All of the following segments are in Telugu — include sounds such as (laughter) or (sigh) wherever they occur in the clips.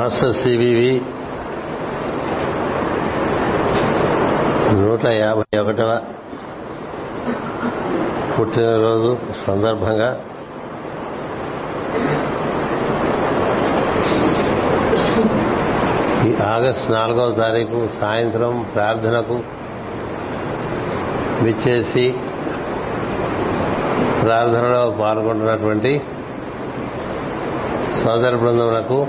Master CVV. నూట యాభై ఒకటవ పుట్టినరోజు సందర్భంగా ఈ ఆగస్టు నాలుగవ తారీఖు సాయంత్రం ప్రార్థనకు విచ్చేసి ప్రార్థనలో పాల్గొంటున్నటువంటి సోదర బృందములకు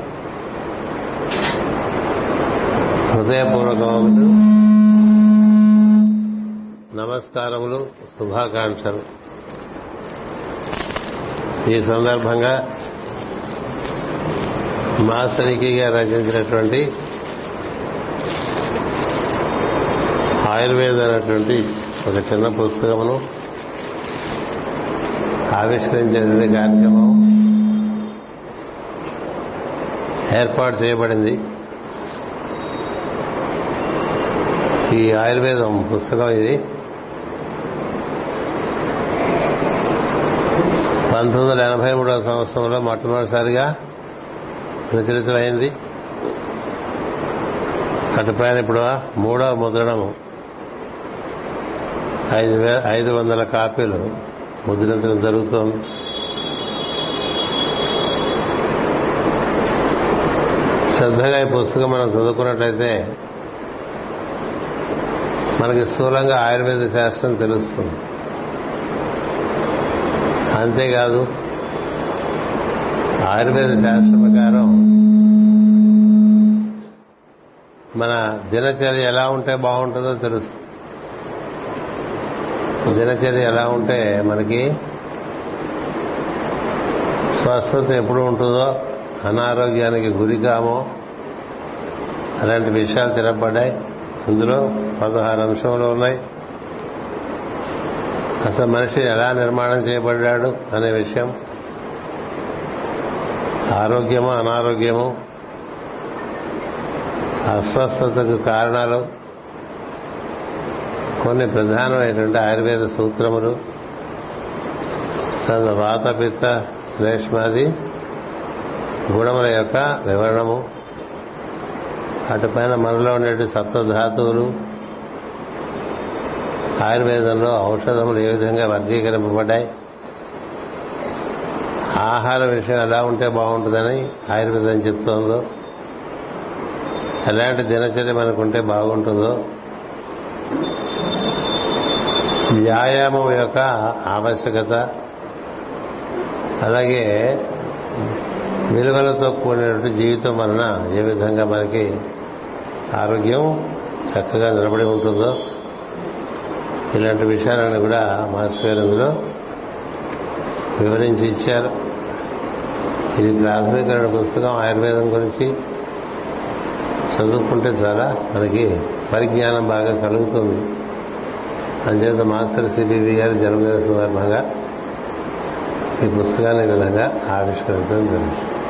హృదయపూర్వకములు నమస్కారములు శుభాకాంక్షలు. ఈ సందర్భంగా మాస్టరికి గారు రచించినటువంటి ఆయుర్వేద అనేటువంటి ఒక చిన్న పుస్తకమును ఆవిష్కరించేటువంటి కార్యక్రమం ఏర్పాటు చేయబడింది. ఈ ఆయుర్వేదం పుస్తకం ఇది. పంతొమ్మిది వందల ఎనభై మూడవ సంవత్సరంలో మొట్టమొదటిసారిగా ప్రచురితమైంది. అటుపైన ఇప్పుడు మూడవ ముద్రణము. ఐదు ఐదు వందల కాపీలు ముద్రించడం జరుగుతోంది. శ్రద్ధగా ఈ పుస్తకం మనం చదువుకున్నట్లయితే మనకి స్థూలంగా ఆయుర్వేద శాస్త్రం తెలుస్తుంది. అంతేకాదు ఆయుర్వేద శాస్త్ర ప్రకారం మన దినచర్య ఎలా ఉంటే బాగుంటుందో తెలుసు. దినచర్య ఎలా ఉంటే మనకి స్వస్థత ఎప్పుడు ఉంటుందో అనారోగ్యానికి గురికామో అలాంటి విషయాలు తినపడ్డాయి ఇందులో పదహారు అంశంలో ఉన్నాయి. అసలు మనిషి ఎలా నిర్మాణం చేయబడ్డాడు అనే విషయం. ఆరోగ్యము అనారోగ్యము అస్వస్థతకు కారణాలు కొన్ని ప్రధానమైనటువంటి ఆయుర్వేద సూత్రములు వాతపిత్త శ్లేష్మాది గుణముల యొక్క వివరణము అటుపైన మనలో ఉండే సప్తధాతువులు ఆయుర్వేదంలో ఔషధములు ఏ విధంగా వర్గీకరింపబడ్డాయి ఆహార విషయం ఎలా ఉంటే బాగుంటుందని ఆయుర్వేదం చెప్తోందో ఎలాంటి దినచర్య మనకుంటే బాగుంటుందో వ్యాయామం యొక్క ఆవశ్యకత అలాగే విలువలతో కూడినటువంటి జీవితం వలన ఏ విధంగా మనకి ఆరోగ్యం చక్కగా నిలబడి ఉంటుందో? ఇలాంటి విషయాలను కూడా మాస్టర్ గారు ఇందులో వివరించి ఇచ్చారు. ఇది ప్రాథమికమైన పుస్తకం ఆయుర్వేదం గురించి. చదువుకుంటే చాలా మనకి పరిజ్ఞానం బాగా కలుగుతుంది. అంచేత మాస్టర్ సిబివి గారి జన్మదిన సందర్భంగా ఈ పుస్తకాన్ని విధంగా ఆవిష్కరించడం జరుగుతుంది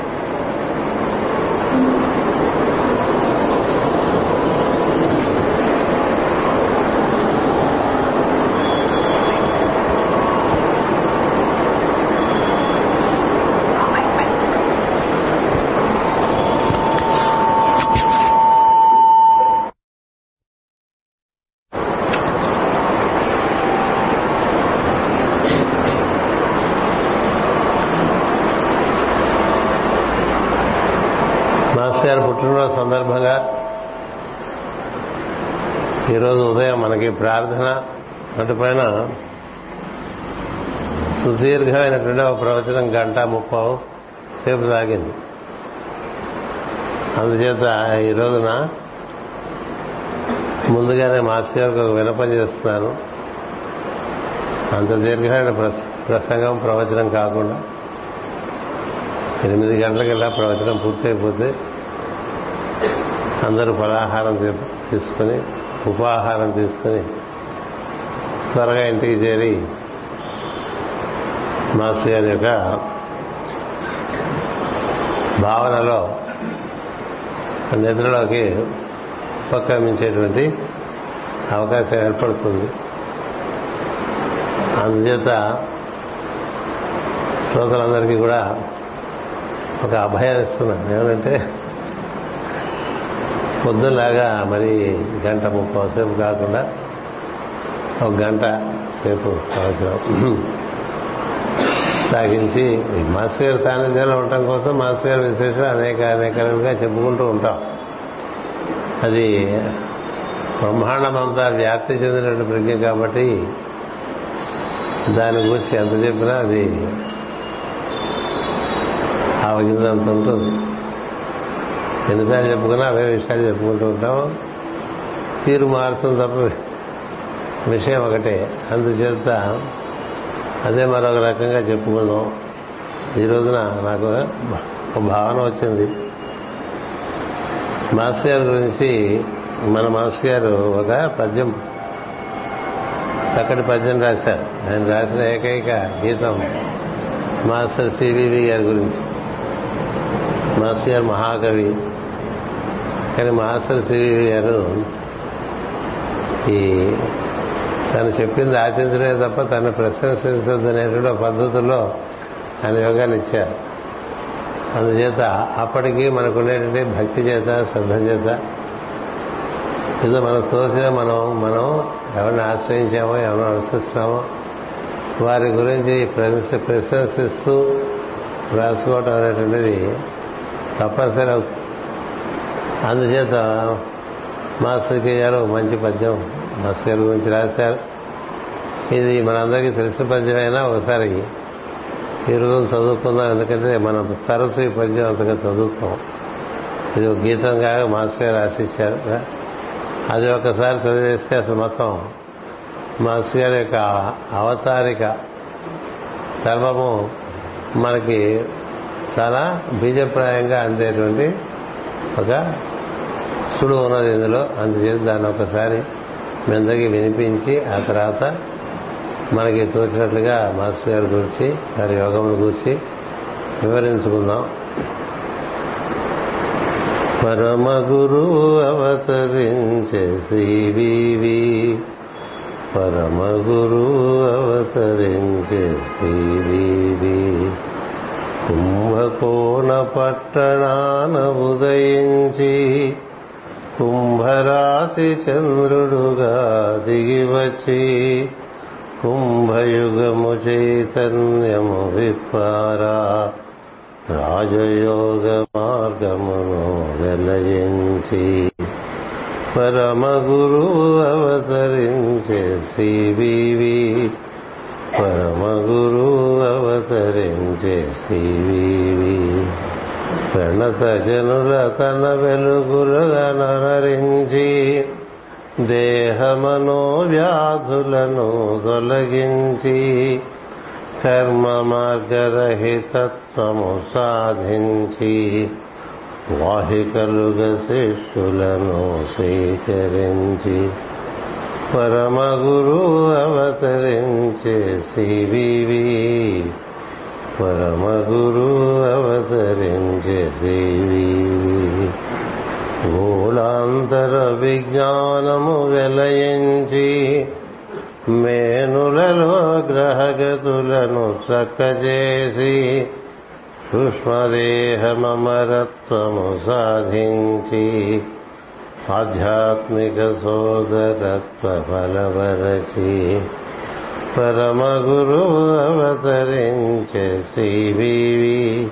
మాస్టర్ గారు పుట్టినరోజు సందర్భంగా ఈరోజు ఉదయం మనకి ప్రార్థన అటుపైన సుదీర్ఘమైనటువంటి ఒక ప్రవచనం గంట ముప్ప సేపు సాగింది. అందుచేత ఈ రోజున ముందుగానే మాస్టర్ గారికి ఒక వినపం చేస్తున్నాను అంత దీర్ఘమైన ప్రసంగం ప్రవచనం కాకుండా ఎనిమిది గంటలకెల్లా ప్రవచనం పూర్తయిపోతే అందరూ ఫలాహారం తీసుకుని ఉపాహారం తీసుకుని త్వరగా ఇంటికి చేరి మాస్టర్ గారి యొక్క భావనలో నిద్రలోకి ఉపక్రమించేటువంటి అవకాశం ఏర్పడుతుంది. అందుచేత శ్రోతలందరికీ కూడా ఒక అభయాన్ని ఇస్తున్నాను. ఏమంటే పొద్దులాగా మరి గంట ముప్పై సేపు కాకుండా ఒక గంట సేపు అవసరం. సాగించి మాస్టర్ గారి సాన్నిధ్యంలో ఉండటం కోసం మాస్టర్ గారి విశేషం అనేక అనేకలుగా చెప్పుకుంటూ ఉంటాం. అది బ్రహ్మాండమంతా వ్యాప్తి చెందినటువంటి ప్రజ్ఞ కాబట్టి దాని గురించి ఎంత చెప్పినా అది ఆవగిందంత ఉంటుంది ఎన్నిసార్లు చెప్పుకున్నా అవే విషయాలు చెప్పుకుంటూ ఉంటాం తీరు మారుతుంది తప్ప విషయం ఒకటే. అందుచేత అదే మరొక రకంగా చెప్పుకుందాం. ఈ రోజున నాకు ఒక భావన వచ్చింది. మాస్టర్ గారి గురించి మన మాస్టర్ గారు ఒక పద్యం చక్కటి పద్యం రాశారు. ఆయన రాసిన ఏకైక గీతం మాస్టర్ సివివి గారి గురించి. మాస్టర్ గారు మహాకవి. కానీ మాస్టర్ శ్రీ గారు ఈ తను చెప్పింది ఆచరించడమే తప్ప తను ప్రశంసించదనేటువంటి పద్ధతుల్లో ఆయన యోగాన్ని ఇచ్చారు. అందుచేత అప్పటికి మనకుండేటువంటి భక్తి చేత శ్రద్ధ చేత ఏదో మనం తోసిన మనం మనం ఎవరిని ఆశ్రయించామో ఎవరిని అనుసరిస్తున్నామో వారి గురించి ప్రశంసిస్తూ రాసుకోవటం అనేటువంటిది తప్పనిసరి అవుతుంది. అందుచేత మాస్టర్ గారు మంచి పద్యం మాస్టర్ గారి గురించి రాశారు. ఇది మనందరికీ తెలిసిన పద్యం అయినా ఒకసారి ఈ రోజు చదువుకుందాం ఎందుకంటే మనం తరచు ఈ పద్యం అంతగా చదువుతాం ఇది ఒక గీతం కాక మాస్టర్ గారు రాసిచ్చారు. అది ఒకసారి చదివేస్తే అసలు మొత్తం మాస్టర్ గారి యొక్క అవతారిక సర్వము మనకి చాలా బీజప్రాయంగా అందేటువంటి ఒక ఇప్పుడు ఉన్నది ఇందులో? అందుచేత దాన్ని ఒకసారి మెందకి వినిపించి ఆ తర్వాత మనకి తోచినట్లుగా మాస్టర్ గారి గురించి వారి యోగముల గురించి వివరించుకుందాం. పరమ గురు అవతరించే శ్రీవివి. పరమ గురు అవతరించే శ్రీవివి. కుంభకోణ పట్టణాన ఉదయించి కుంభరాశి చంద్రుడుగా దిగివచ్చి కుంభయుగము చైతన్యము విప్పారా. రాజయోగ మార్గమును వెలయించి పరమ గురువు అవతరించే శ్రీవివి. పరమ గురువు అవతరించే శ్రీవివి. ప్రణత జనుల తన వెలుగులుగా నరించి దేహమనో వ్యాధులను తొలగించి కర్మ మార్గరహితత్వము సాధించి వాహికలుగ శిష్యులను స్వీకరించి పరమ గురు అవతరించే శివివి పరమ గురు అవతరించే గోళాంతర విజ్ఞానము వెలయించి మేనులలో గ్రహగతులను చక్కజేసి సూక్ష్మదేహమరత్వము సాధించి ఆధ్యాత్మిక సోదరత్వ ఫలవరచి పరమ గురు అవతరించే శ్రీవివి.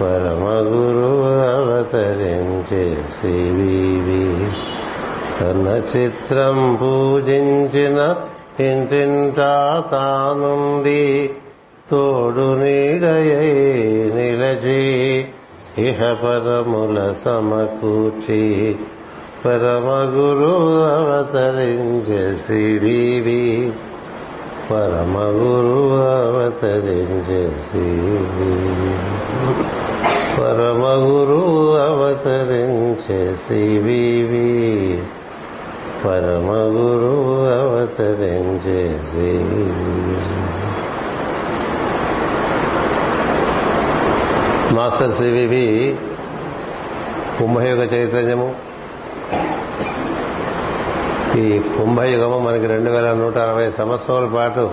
పరమ గురు అవతరించే శ్రీవివి. తన చిత్రం పూజించిన ఇంటింటా తానుండి తోడు నీడయై నిలచి ఇహ పరముల సమకూర్చి పరమ గురు అవతరించే శ్రీవి పరమ గురు అవతరించే పరమ గురు అవతరించేసి వివి. పరమ గురు అవతరించేసి మాస్టర్ సివివి కుంభయోగ చైతన్యము. ఈ కుంభయుగము మనకి రెండు వేల నూట అరవై సంవత్సరాల పాటు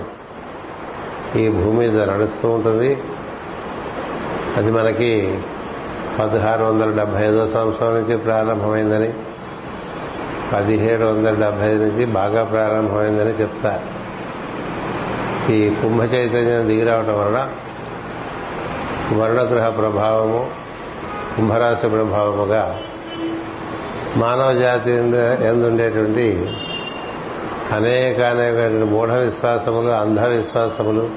ఈ భూమి మీద నడుస్తూ ఉంటుంది. అది మనకి పదహారు వందల డెబ్బై ఐదో సంవత్సరం నుంచి ప్రారంభమైందని పదిహేడు వందల డెబ్బై ఐదు నుంచి బాగా ప్రారంభమైందని చెప్తారు. ఈ కుంభ చైతన్యం దిగిరావటం వలన వర్ణగ్రహ ప్రభావము కుంభరాశి ప్రభావముగా మానవ జాతి ఎందుండేటువంటి అనేక అనేక మూఢ విశ్వాసములు అంధ విశ్వాసములు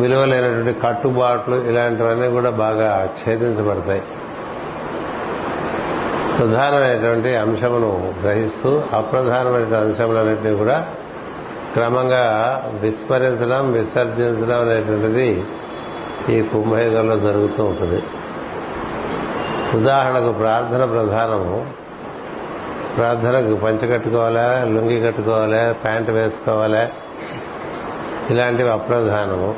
విలువలైనటువంటి కట్టుబాట్లు ఇలాంటివన్నీ కూడా బాగా ఛేదించబడతాయి. ప్రధానమైనటువంటి అంశమును గ్రహిస్తూ అప్రధానమైన అంశములన్నింటినీ కూడా క్రమంగా విస్మరించడం విసర్జించడం అనేటువంటిది ఈ కుంభయుగంలో జరుగుతూ ఉంటుంది. ఉదాహరణకు ప్రార్థన ప్రధానము. ప్రార్థనకు పంచ కట్టుకోవాలా లుంగి కట్టుకోవాలా ప్యాంటు వేసుకోవాలా? ఇలాంటివి అప్రధానము.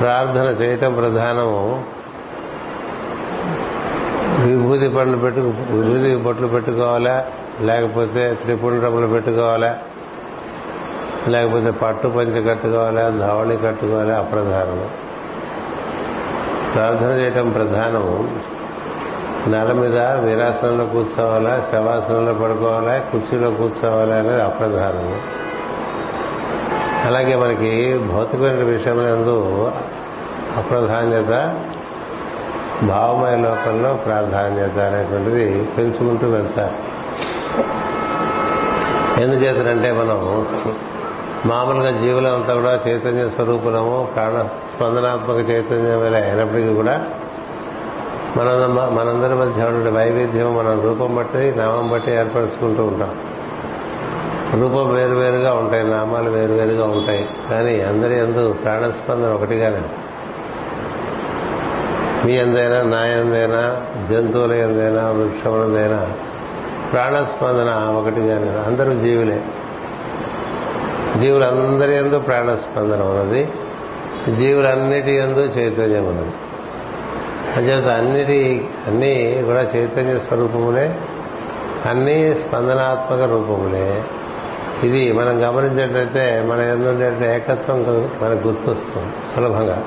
ప్రార్థన చేయటం ప్రధానము. విభూతి పండ్లు పెట్టు విభూతి బొట్లు పెట్టుకోవాలా? లేకపోతే త్రిపుండ్రములు పెట్టుకోవాలా? లేకపోతే పట్టు పంచి కట్టుకోవాలా? ధావణి కట్టుకోవాలా? అప్రధానము. ప్రార్థన చేయటం ప్రధానం. నెల మీద వీరాసనంలో కూర్చోవాలా శవాసనంలో పడుకోవాలా కుర్చీలో కూర్చోవాలా అనేది అప్రధానము. అలాగే మనకి భౌతికమైన విషయమైనందు అప్రధాన్యత భావమయ లోకంలో ప్రాధాన్యత అనేటువంటిది పెంచుకుంటూ వెళ్తారు. ఎందుచేతనంటే మనం మామూలుగా జీవులంతా కూడా చైతన్య స్వరూపులము ప్రాణ స్పందనాత్మక చైతన్యం అయినప్పటికీ కూడా మన మనందరి మధ్య ఉండే వైవిధ్యం మన రూపం బట్టి నామం బట్టి ఏర్పరచుకుంటూ ఉంటాం. రూపం వేరువేరుగా ఉంటాయి నామాలు వేరువేరుగా ఉంటాయి. కానీ అందరి ఎందు ప్రాణస్పందన ఒకటిగానే మీ ఎందైనా నా ఎందైనా జంతువుల ఎందైనా వృక్షములదైనా ప్రాణస్పందన ఒకటిగానే అందరూ జీవులే. జీవులందరి ఎందు ప్రాణస్పందన ఉన్నది. జీవులన్నిటి ఎందు చైతన్యం ఉన్నది. అంచేత అన్నిటి అన్నీ కూడా చైతన్య స్వరూపములే అన్నీ స్పందనాత్మక రూపములే. ఇది మనం గమనించినట్లయితే మన ఎందుకంటే ఏకత్వం మనకు గుర్తొస్తుంది సులభంగా.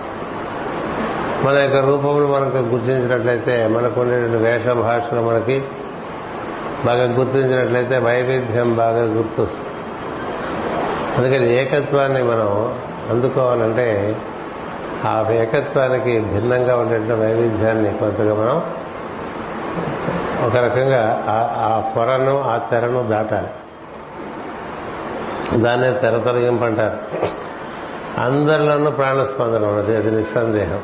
మన యొక్క రూపములు మనకు గుర్తించినట్లయితే మనకు ఉండేటువంటి వేష భాషలు మనకి బాగా గుర్తించినట్లయితే వైవిధ్యం బాగా గుర్తొస్తుంది. అందుకని ఏకత్వాన్ని మనం అందుకోవాలంటే ఆ ఏకత్వానికి భిన్నంగా ఉండేటువంటి వైవిధ్యాన్ని కొంతగా మనం ఒక రకంగా ఆ పొరను ఆ తెరను దాటాలి. దాన్నే తెర తొలగింపంటారు అందరిలోనూ ప్రాణస్పందన ఉన్నది అది నిస్సందేహం.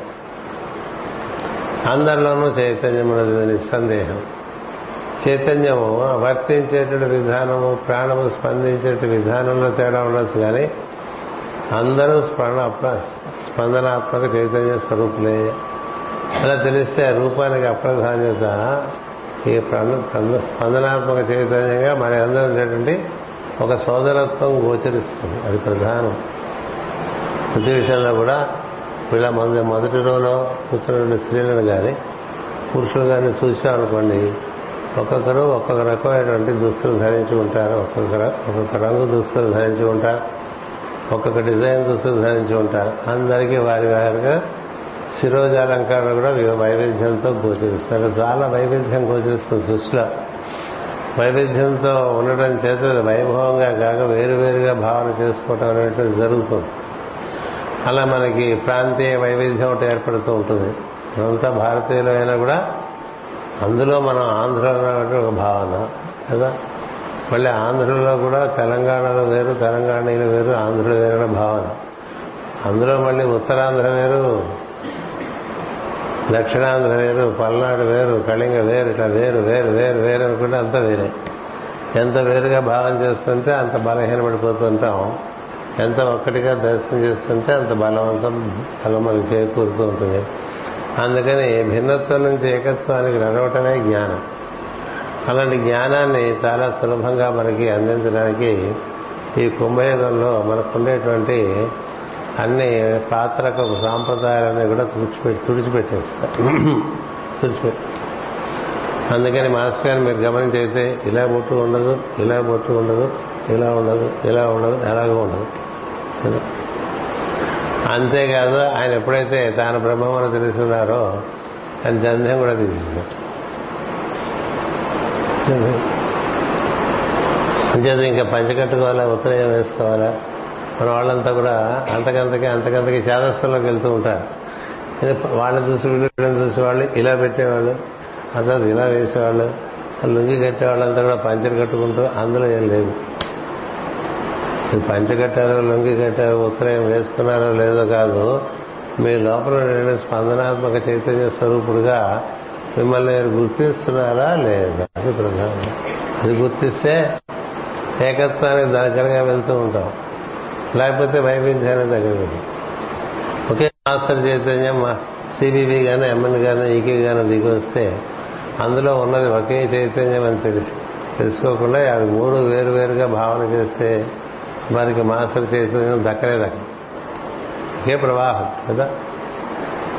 అందరిలోనూ చైతన్యం ఉన్నది నిస్సందేహం. చైతన్యము వర్తించేటువంటి విధానము ప్రాణము స్పందించేటువంటి విధానంలో తేడా ఉండొచ్చు కానీ అందరూ స్పందనాత్మక చైతన్య స్వరూపులే. అలా తెలిస్తే రూపానికి అప్రధాన్యత ఈ స్పందనాత్మక చైతన్యంగా మన అందరూ ఉండేటువంటి ఒక సోదరత్వం గోచరిస్తుంది. అది ప్రధానం. ప్రతి విషయంలో కూడా వీళ్ళ మొదటి మొదటి రోజులో కూర్చున్న స్త్రీలను కానీ పురుషులు కానీ చూసామనుకోండి ఒక్కొక్కరు ఒక్కొక్క రకమైనటువంటి దుస్తులు ధరించి ఉంటారు. ఒక్కొక్క ఒక్కొక్క రంగు దుస్తులు ధరించి ఉంటారు. ఒక్కొక్క డిజైన్ దుస్తులు ధరించి ఉంటారు. అందరికీ వారి వారిగా శిరోజాలంకారాలు కూడా వైవిధ్యంతో గోచరిస్తారు. చాలా వైవిధ్యం గోచరిస్తుంది సృష్టిలో. వైవిధ్యంతో ఉండటం చేత వైభవంగా కాక వేరువేరుగా భావన చేసుకోవటం అనేటువంటి జరుగుతుంది. అలా మనకి ప్రాంతీయ వైవిధ్యం ఒకటి ఏర్పడుతూ ఉంటుంది. అంతా భారతీయులైనా కూడా అందులో మనం ఆంధ్రలో ఒక భావన కదా? మళ్ళీ ఆంధ్రలో కూడా తెలంగాణలో వేరు తెలంగాణలో వేరు ఆంధ్రలో వేరు భావన. అందులో మళ్ళీ ఉత్తరాంధ్ర వేరు దక్షిణాంధ్ర వేరు పల్నాడు వేరు కళింగ వేరు ఇట్లా వేరు వేరు వేరు వేరు అనుకుంటే అంత వేరే. ఎంత వేరుగా భావన చేస్తుంటే అంత బలహీనపడిపోతుంటాం ఎంత ఒక్కటిగా దర్శనం చేస్తుంటే అంత బలవంతం బలం మనకి చేకూరుతూ ఉంటుంది. అందుకని భిన్నత్వం నుంచి ఏకత్వానికి నడవటమే జ్ఞానం. అలాంటి జ్ఞానాన్ని చాలా సులభంగా మనకి అందించడానికి ఈ కుంభయుగంలో మనకుండేటువంటి అన్ని పాత్రక సాంప్రదాయాలన్నీ కూడా తుడిచిపెట్టి తుడిచిపెట్టేస్తారు తుడిచిపెట్టి అందుకని మాస్టర్ గారు మీరు గమనించైతే ఇలా బొట్టు ఉండదు ఇలా బొట్టు ఉండదు ఇలా ఉండదు ఇలా ఉండదు ఎలాగో ఉండదు. అంతేకాదు ఆయన ఎప్పుడైతే తాను బ్రహ్మమని తెలుసుకున్నారో ఆయన జంధ్యం కూడా తీసుకున్నారు అంచేది ఇంకా పంచ కట్టుకోవాలా ఉత్తరం వేసుకోవాలా? మన వాళ్ళంతా కూడా అంతకంతకి అంతకంతకి చేదస్థంలోకి వెళ్తూ ఉంటారు. వాళ్ళని చూసి వీళ్ళని చూసి వాళ్ళు ఇలా పెట్టేవాళ్ళు అంతా ఇలా వేసేవాళ్ళు లుంగి కట్టేవాళ్ళంతా కూడా పంచర్ కట్టుకుంటూ అందులో ఏం లేదు. మీరు పంచ కట్టారో లొంగి కట్టారో ఉత్తరం వేసుకున్నారో లేదో కాదు మీ లోపల ఉండే స్పందనాత్మక చైతన్య స్వరూపుడుగా మిమ్మల్ని మీరు గుర్తిస్తున్నారా లేదా? అది ప్రధానం. అది గుర్తిస్తే ఏకత్వానికి దగ్గరగా వెళ్తూ ఉంటాం. లేకపోతే వైవిధ్యానికి దగ్గర ఒకే మాస్టర్ చైతన్యం సిబివి కానీ ఎంఎన్ కానీ ఈకే కానీ దిగి వస్తే అందులో ఉన్నది ఒకే చైతన్యం అని తెలిసి తెలుసుకోకుండా అవి మూడు వేరు వేరుగా భావన చేస్తే మనకి మాస్టర్ చైతన్యం దక్కలే దక్క. ఒకే ప్రవాహం కదా?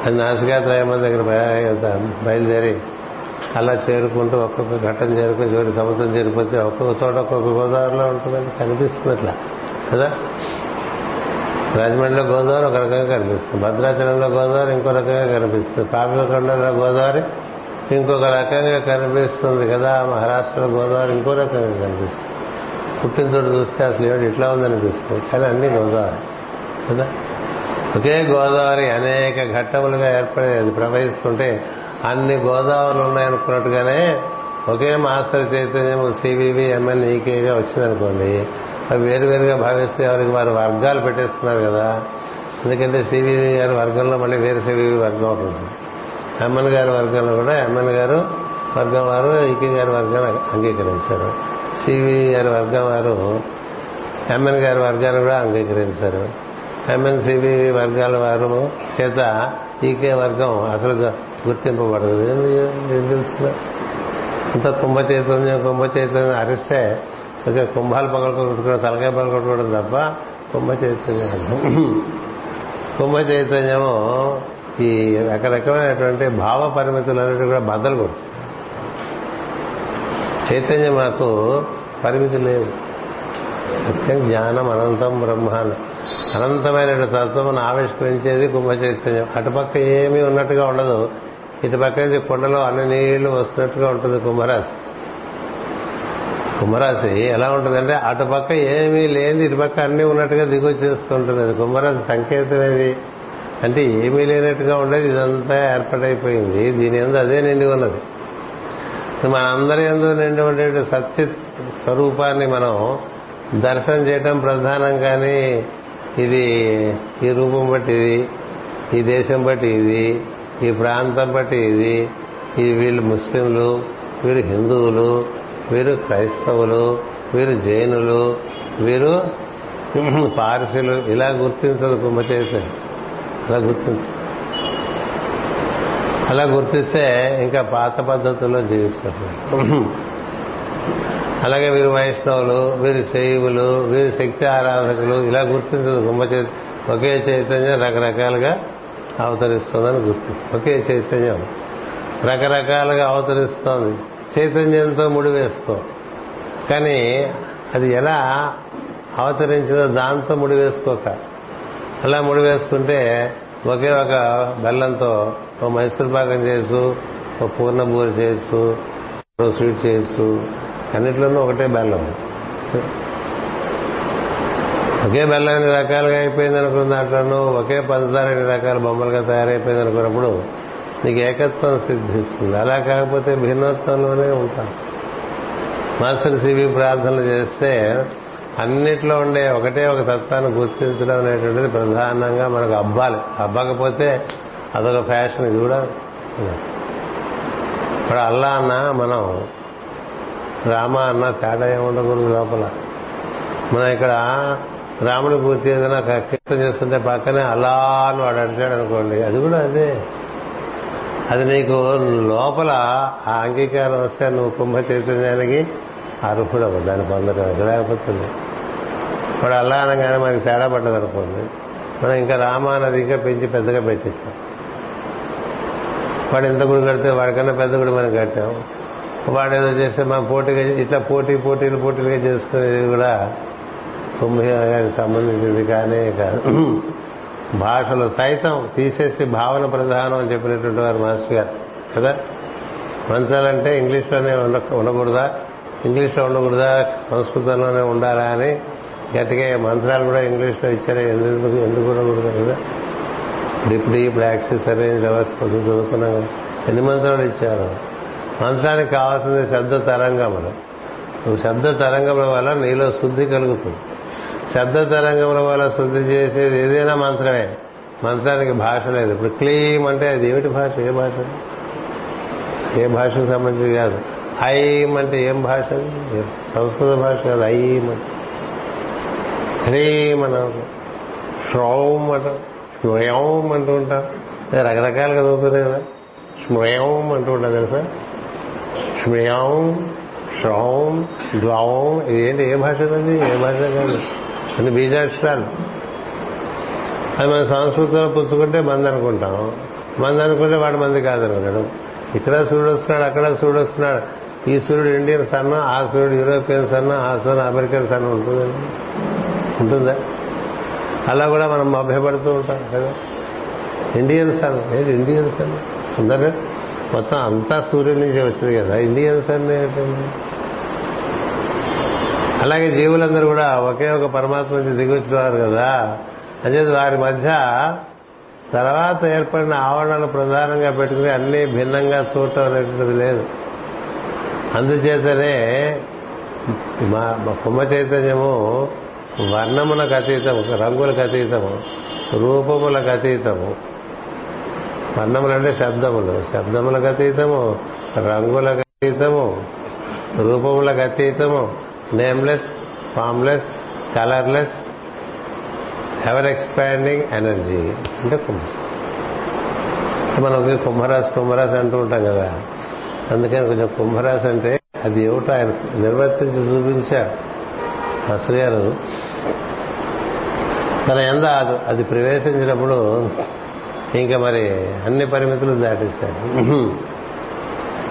అది నాసికాత్రయమని దగ్గర బయలుదేరి అలా చేరుకుంటూ ఒక్కొక్క ఘట్టం చేరుకుని చివరి సముద్రం చేరిపోతే ఒక్కొక్క చోట ఒక్కొక్క గోదావరిలో ఉంటుందని కనిపిస్తుంది అట్లా కదా? రాజమండ్రిలో గోదావరి ఒక రకంగా కనిపిస్తుంది. భద్రాచలంలో గోదావరి ఇంకో రకంగా కనిపిస్తుంది. పాపికొండలో గోదావరి ఇంకొక రకంగా కనిపిస్తుంది కదా? మహారాష్ట్రలో గోదావరి ఇంకో రకంగా కనిపిస్తుంది. పుట్టిన చోటు చూస్తే అసలు ఏమిటి? ఇట్లా ఉందనిపిస్తుంది కానీ అన్ని గోదావరి కదా? ఒకే గోదావరి అనేక ఘట్టములుగా ఏర్పడేది ప్రవహిస్తుంటే అన్ని గోదావరులు ఉన్నాయనుకున్నట్టుగానే ఒకే మాస్టర్ చైతన్యం సివివి ఎంఎన్ ఈకేగా వచ్చిందనుకోండి. అవి వేరువేరుగా భావిస్తే ఎవరికి వారు వర్గాలు పెట్టేస్తున్నారు కదా. ఎందుకంటే సివివి గారి వర్గంలో మళ్ళీ వేరే సివివి వర్గం అవుతుంది ఎమ్మెన్ గారి వర్గంలో కూడా ఎమ్మెల్యే గారు వర్గం వారు ఈకే గారి వర్గాన్ని అంగీకరించారు. సివి గారి వర్గం వారు ఎంఎన్ గారి వర్గాన్ని కూడా అంగీకరించారు. ఎంఎన్ వర్గాల వారు చేత ఈకే వర్గం అసలు గుర్తింపబడదు. ఏం అంత కుంభ చైతన్యం కుంభ చైతన్యం అరిస్తే ఇక కుంభాలు పగలకొట్టుకోవడం తలకాయ పగలకొట్టుకోవడం తప్ప కుంభ చైతన్యం కుంభ చైతన్యము ఈ రకరకమైనటువంటి భావ పరిమితులన్నిటి కూడా బద్దలు కొడుతుంది. చైతన్యం మాకు పరిమితి లేవు సత్యం జ్ఞానం అనంతం బ్రహ్మాండం అనంతమైన తత్వమును ఆవిష్కరించేది కుంభ చైతన్యం అటుపక్క ఏమీ ఉన్నట్టుగా ఉండదు. ఇటుపక్క నుంచి కొండలో అన్ని నీళ్ళు వస్తున్నట్టుగా ఉంటుంది కుంభరాశి. కుంభరాశి ఎలా ఉంటుందంటే అటుపక్క ఏమీ లేని ఇటుపక్క అన్ని ఉన్నట్టుగా దిగొచ్చేస్తుంటుంది. అది కుంభరాశి సంకేతం ఏది? అంటే ఏమీ లేనట్టుగా ఉండేది ఇదంతా ఏర్పాటైపోయింది. దీని ఎందు అదే నిండి ఉన్నది. మన అందరి నిండి ఉండే సత్య స్వరూపాన్ని మనం దర్శనం చేయటం ప్రధానం కానీ ఇది ఈ రూపం బట్టి ఇది ఈ దేశం బట్టి ఇది ఈ ప్రాంతం బట్టి ఇది ఇది వీళ్ళు ముస్లింలు వీరు హిందువులు వీరు క్రైస్తవులు వీరు జైనులు వీరు పార్సీలు ఇలా గుర్తించదు కుంభచేసే. అలా గుర్తించదు. అలా గుర్తిస్తే ఇంకా పాత పద్ధతుల్లో జీవిస్తారు. అలాగే వీరు వైష్ణవులు వీరి శైవులు వీరి శక్తి ఆరాధకులు ఇలా గుర్తించదు గుమ్మ ఒకే చైతన్యం రకరకాలుగా అవతరిస్తుందని గుర్తిస్తుంది ఒకే చైతన్యం రకరకాలుగా అవతరిస్తోంది. చైతన్యంతో ముడి వేసుకో. కానీ అది ఎలా అవతరించిందో దాంతో ముడి వేసుకోక. అలా ముడి వేసుకుంటే ఒకే ఒక బెల్లంతో ఓ మైసూర్ పాకం చేయొచ్చు ఓ పూర్ణబూరి చేయొచ్చు ఓ స్వీట్ చేయొచ్చు అన్నిట్లోనూ ఒకటే బెల్లం. ఒకే బెల్లం ఎన్ని రకాలుగా అయిపోయింది అనుకున్న దాంట్లోనూ ఒకే పంచదార ఎన్ని రకాల బొమ్మలుగా తయారైపోయింది అనుకున్నప్పుడు నీకు ఏకత్వం సిద్ధిస్తుంది. అలా కాకపోతే భిన్నత్వంలోనే ఉంటాం. మాస్టర్ సివి ప్రార్థనలు చేస్తే అన్నిట్లో ఉండే ఒకటే ఒక తత్వాన్ని గుర్తించడం అనేటువంటిది ప్రధానంగా మనకు అబ్బాలి అబ్బకపోతే అదొక ఫ్యాషన్ ఇది కూడా ఇప్పుడు అల్లా అన్న మనం రామ అన్న తేడా ఏముండకూడదు లోపల. మనం ఇక్కడ రాముని గుర్తి ఏదైనా కీర్తం చేస్తుంటే పక్కనే అలా అని వాడు అడిచాడు అనుకోండి అది కూడా అదే. అది నీకు లోపల ఆ అంగీకారం వస్తే నువ్వు కుంభ చైతన్యానికి అర్హుడవు దాన్ని పొందడానికి లేకపోతే వాడు అలా అనగానే మనకి తేడా పడ్డది అనుకోండి. మనం ఇంకా రామ అన్నది ఇంకా పెంచి పెద్దగా పెట్టేస్తాం వాడు ఎంత గుడి కడితే వాడికన్నా పెద్ద గుడి మనం కట్టాం. వాడు ఏదో చేస్తే మనం పోటీగా ఇట్లా పోటీ పోటీలు పోటీలుగా చేసుకునేది కూడా కుంభగానికి సంబంధించింది కానీ కాదు. భాషలు సైతం తీసేసి భావన ప్రధానం అని చెప్పినటువంటి వారు మాస్టర్ గారు. కదా? మంచాలంటే ఇంగ్లీష్లోనే ఉండ ఉండకూడదా? ఇంగ్లీష్లో ఉండకూడదా? సంస్కృతంలోనే ఉండాలా అని? గట్టిగా మంత్రాలు కూడా ఇంగ్లీష్లో ఇచ్చారు. ఎందుకు ఎందుకు ఉండకూడదు కదా? డిప్యూటీ బ్లాక్సిస్ అరేంజ్ అవర్స్ పొద్దు చదువుకున్నాం కదా. ఎన్ని మంత్రాలు ఇచ్చారు? మంత్రానికి కావాల్సింది శబ్ద తరంగములు. నువ్వు శబ్ద తరంగముల వల్ల నీలో శుద్ధి కలుగుతుంది. శబ్ద తరంగముల వల్ల శుద్ధి చేసేది ఏదైనా మంత్రమే. మంత్రానికి భాష లేదు. ఇప్పుడు క్లీమ్ అంటే అది ఏమిటి భాష? ఏ భాష? ఏ భాషకు సంబంధించి కాదు. ఐం అంటే ఏం భాష? అది? సంస్కృత భాష కాదు ఐం అంటే. హ్రీం అని శ్రౌం అంట స్మృయం అంటూ ఉంటాం. రకరకాలుగా చదువుతున్నాయి కదా. స్మృయం అంటూ ఉంటాం తెలుసా? స్మృయం శ్రౌం ద్వౌం ఇది ఏంటి ఏ భాష అది? ఏ భాష కాదు. అన్ని బీజాక్షరాలు. అది మనం సంస్కృతంలో పుచ్చుకుంటే మంది అనుకుంటాం. మంది అనుకుంటే వాడు మంది కాదనుకుంటాడు. ఇక్కడ చూడొస్తున్నాడు అక్కడ చూడొస్తున్నాడు ఈ సూర్యుడు ఇండియన్ సన్న ఆ సూర్యుడు యూరోపియన్ సన్న ఆ సన్న అమెరికన్ సన్న ఉంటుందండి. ఉంటుందా? అలా కూడా మనం అభ్యపడుతూ ఉంటాం కదా. ఇండియన్ సన్ ఏంటి ఇండియన్ సన్? ఉందా మొత్తం అంతా సూర్యుడి నుంచి వచ్చింది కదా. ఇండియన్ సన్ ఏంటండి అలాగే జీవులందరూ కూడా ఒకే ఒక పరమాత్మ నుంచి దిగొచ్చినవారు కదా. అదే వారి మధ్య తర్వాత ఏర్పడిన ఆవరణలు ప్రధానంగా పెట్టుకుని అన్ని భిన్నంగా చూడటం అనేటువంటిది లేదు. అందుచేతనే మా కుమ్మ కుంభ చైతన్యము వర్ణములకు అతీతము రంగులకు అతీతము రూపములకు అతీతము. వర్ణములు అంటే శబ్దములు. శబ్దములకు అతీతము రంగులకు అతీతము రూపములకు అతీతము nameless formless colourless ever expanding energy. అంటే కుంభ మనకి కుంభరాశి కుంభరాశి అంటూ ఉంటాం కదా. అందుకని కొంచెం కుంభరాశి అంటే అది ఏమిటో ఆయన నిర్వర్తించి చూపించారు. అసలు గారు తన ఎంద అది- అది ప్రవేశించినప్పుడు ఇంకా మరి అన్ని పరిమితులు దాటిస్తారు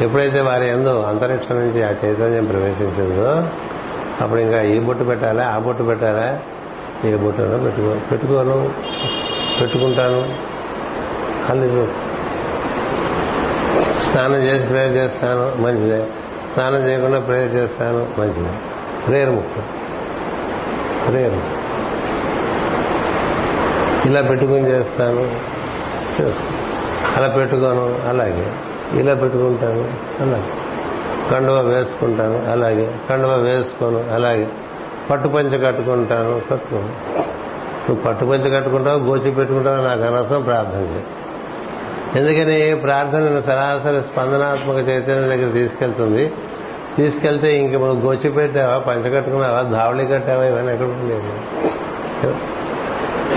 ఎప్పుడైతే వారి ఎందు అంతరిక్షం నుంచి ఆ చైతన్యం ప్రవేశించిందో అప్పుడు ఇంకా ఈ బొట్టు పెట్టాలా ఆ బొట్టు పెట్టాలా? ఏ బొట్టునో పెట్టుకో పెట్టుకోను పెట్టుకుంటాను. అని స్నానం చేసి ప్రేయర్ చేస్తాను మంచిదే. స్నానం చేయకుండా ప్రేయర్ చేస్తాను మంచిదే. ప్రేయర్ ముఖ్యం. ప్రేయర్ ఇలా పెట్టుకుని చేస్తాను అలా పెట్టుకోను అలాగే. ఇలా పెట్టుకుంటాను అలాగే. కండువ వేసుకుంటాను అలాగే. కండువ వేసుకోను అలాగే. పట్టు పంచ కట్టుకుంటాను కట్టుకోను. నువ్వు పట్టు పంచ కట్టుకుంటావు గోచి పెట్టుకుంటావు నాకు అనవసరం ప్రార్థన చేయి. ఎందుకని ప్రార్థన సరాసరి స్పందనాత్మక చైతన్యం దగ్గర తీసుకెళ్తుంది. తీసుకెళ్తే ఇంక మనం గోచి పెట్టావా పంచ కట్టుకున్నావా ధావళి కట్టావా ఇవన్నీ ఎక్కడ ఉండేవి?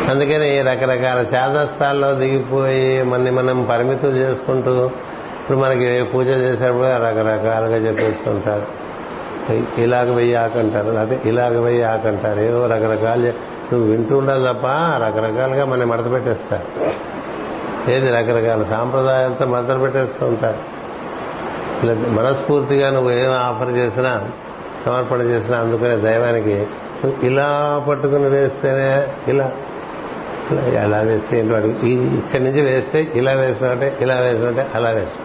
అందుకని రకరకాల చేదస్థాల్లో దిగిపోయి మనని మనం పరిమితులు చేసుకుంటూ ఇప్పుడు మనకి పూజ చేసేప్పుడు రకరకాలుగా చెప్పేస్తుంటారు. ఇలాగ వెయ్యి ఆకంటారు లేకపోతే ఇలాగ వెయ్యి ఆకంటారు ఏవో రకరకాలు నువ్వు వింటూ ఉండాలి తప్ప రకరకాలుగా మనం మడత పెట్టేస్తారు. ఏది రకరకాల సాంప్రదాయాలతో మడత పెట్టేస్తూ ఉంటారు. మనస్ఫూర్తిగా నువ్వు ఏం ఆఫర్ చేసినా సమర్పణ చేసినా అందుకునే దైవానికి ఇలా పట్టుకుని వేస్తేనే ఇలా అలా ఎలా వేస్తే ఏంటో అడుగు ఇక్కడి నుంచి వేస్తే ఇలా వేసినట్టే ఇలా వేసినట్టే అలా వేసిన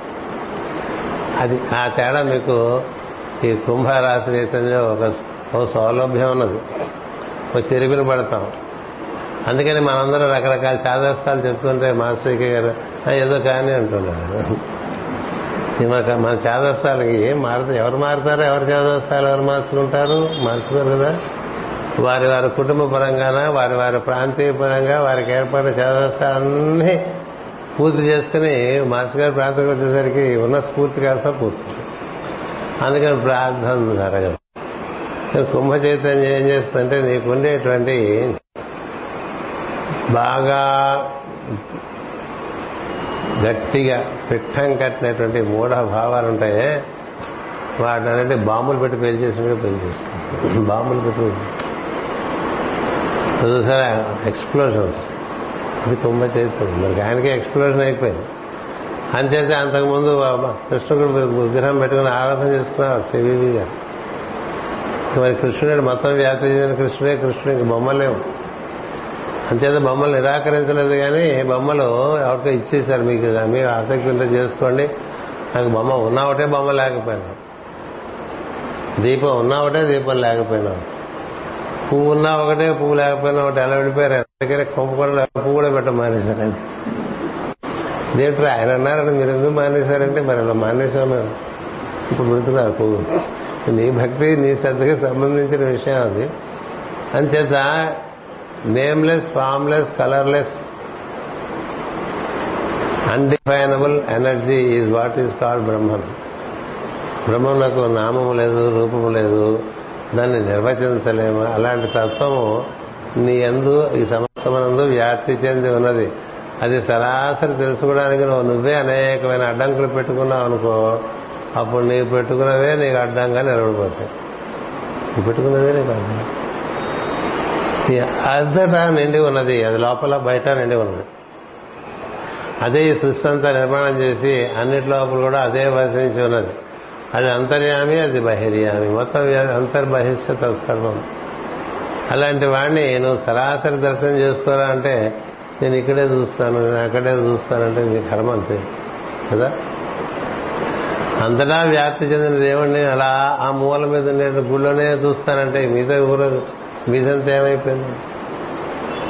అది ఆ తేడా మీకు ఈ కుంభరాశి రీతంలో ఒక సౌలభ్యం ఉన్నది. ఒక చెరిపిన పడతాం. అందుకని మనందరం రకరకాల చాదస్తాలు చెప్తుంటే మాస్టర్కి గారు ఏదో కానీ అంటున్నాడు ఈ మన మన చాదస్తాలకి ఏం మారుతారు ఎవరు మారుతారు ఎవరు చాదస్తాలు ఎవరు మార్చుకుంటారు? మార్చుకోరు కదా. వారి వారి కుటుంబ పరంగాన వారి వారి ప్రాంతీయ పరంగా వారికి ఏర్పడిన చదవస్థాన్ని పూర్తి చేసుకుని మాస్టర్ గారి ప్రాంతంకి వచ్చేసరికి ఉన్న స్ఫూర్తి కాస్త పూర్తి అందుకని ప్రార్థన జరగదు. కుంభ చైతన్యం ఏం చేస్తుందంటే నీకుండేటువంటి బాగా గట్టిగా పిట్టం కట్టినటువంటి మూఢ భావాలు ఉంటాయే వాటి అనేది బాంబులు పెట్టి పేల్చేసినట్టు పేల్చేస్తాం బాంబులు పెట్టి చూసారా? ఎక్స్ప్లోజన్స్ ఇది కుంభ చైతన్యం మరి ఆయనకే ఎక్స్ప్లోజన్ అయిపోయింది. అంచేతే అంతకుముందు కృష్ణుడు విగ్రహం పెట్టుకుని ఆరాధన చేసుకున్నారు సివివి గారు. మరి కృష్ణుడు మొత్తం వ్యాప్తి చెందిన కృష్ణుడే కృష్ణుడు ఇంక బొమ్మలేవు అంతేత బొమ్మలు నిరాకరించలేదు కానీ బొమ్మలు ఎవరికో ఇచ్చేశారు మీకు. మీరు ఆసక్తి ఉంటే చేసుకోండి. నాకు బొమ్మ ఉన్నా ఒకటే బొమ్మ లేకపోయినా. దీపం ఉన్నా ఒకటే దీపం లేకపోయినా. పువ్వు ఉన్నా ఒకటే పువ్వు లేకపోయినా ఒకటి ఎలా వెళ్ళిపోయారు దగ్గర కొంప పువ్వు కూడా పెట్ట మానేశారు దేంట్లో ఆయన అన్నారని మీరు ఎందుకు మానేశారంటే మరి అలా మానేశాం మేము. ఇప్పుడు పెడుతున్నారు పువ్వు. నీ భక్తి నీ శ్రద్ధకి సంబంధించిన విషయం అది. అంచేత nameless formless colourless undefinable energy is what is called బ్రహ్మం బ్రహ్మమునకు నామము లేదు రూపము లేదు దాన్ని నిర్వచించలేము. అలాంటి తత్వము నీ ఎందు ఈ సమస్తమనందు వ్యాప్తి చెంది ఉన్నది. అది సరాసరి తెలుసుకోవడానికి నువ్వు నువ్వే అనేకమైన అడ్డంకులు పెట్టుకున్నావు అనుకో అప్పుడు నీవు పెట్టుకున్నవే నీకు అడ్డంగా నిలబడిపోతాయి. నువ్వు పెట్టుకున్నవే నీకు అడ్డంగా. అంతటా నిండి ఉన్నది. అది లోపల బయట నిండి ఉన్నది. అదే ఈ సృష్టి అంతా నిర్మాణం చేసి అన్నిటి లోపల కూడా అదే వసించి ఉన్నది. అది అంతర్యామి అది బహిర్యామి. మొత్తం అంతర్బహిష్య తత్సర్వం అలాంటి వాడిని నువ్వు సరాసరి దర్శనం చేసుకోరా అంటే నేను ఇక్కడే చూస్తాను నేను అక్కడే చూస్తానంటే నీ కర్మ అంతే. కదా? అంతటా వ్యాప్తి చెందిన దేవుణ్ణి అలా ఆ మూల మీద ఉండే గుళ్ళోనే చూస్తానంటే మిగతా ఊరో వీధంతా ఏమైపోయింది?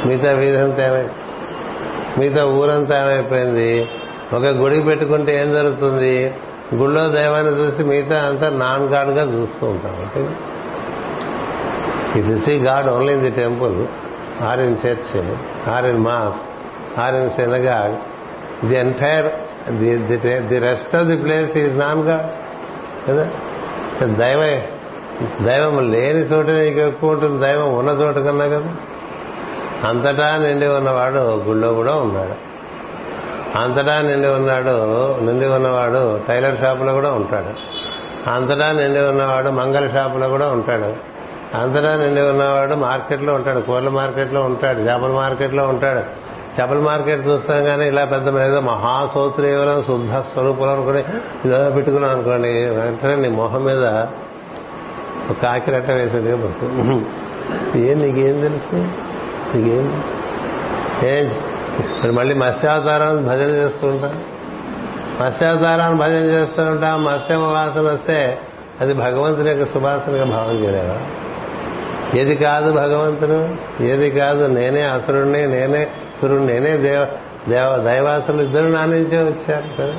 మిగతా వీధంతా ఏమైపోయింది మిగతా ఊరంతా ఏమైపోయింది? ఒక గుడికి పెట్టుకుంటే ఏం జరుగుతుంది? గుళ్ళో దైవాన్ని చూసి మిగతా అంతా నాన్ గాడ్గా చూస్తూ ఉంటాం అంటే you see god only in the temple or in church or in mosque or in synagogue the entire the rest of the place is non god కదా? దైవ దైవం లేని చోట నీకు ఎక్కువ ఉంటుంది. దైవం ఉన్న చోట కన్నా కదా. అంతటా నిండి ఉన్నవాడు గుళ్ళో కూడా ఉన్నాడు. అంతటా నిండి ఉన్నాడు నిండి ఉన్నవాడు టైలర్ షాపులో కూడా ఉంటాడు. అంతటా నిండి ఉన్నవాడు మంగళ షాపులో కూడా ఉంటాడు. అంతటా నిండి ఉన్నవాడు మార్కెట్లో ఉంటాడు. కూరల మార్కెట్లో ఉంటాడు. చేపల మార్కెట్లో ఉంటాడు. చేపల మార్కెట్ చూస్తాం కానీ ఇలా పెద్ద ఏదో మహాసోత్రీవులం శుద్ధ స్వరూపులు అనుకుని ఇదో పెట్టుకున్నాం అనుకోండి వెంటనే నీ మొహం మీద ఒక కాకి రెట్ట వేసేది ఏం నీకేం తెలుసు? నీకేం? ఏం మరి మళ్ళీ మత్స్యావతారాన్ని భజన చేస్తూ ఉంటాం? మత్స్యావతారాన్ని భజన చేస్తూ ఉంటాం మత్స్యమ వాసన వస్తే అది భగవంతుని యొక్క సువాసనగా భావం చేయలేవా ఏది కాదు భగవంతుడు? ఏది కాదు నేనే అసురుణ్ణి నేనే సురుడు నేనే దేవ దేవ దైవాసులు ఇద్దరు నానించే వచ్చారు కదా.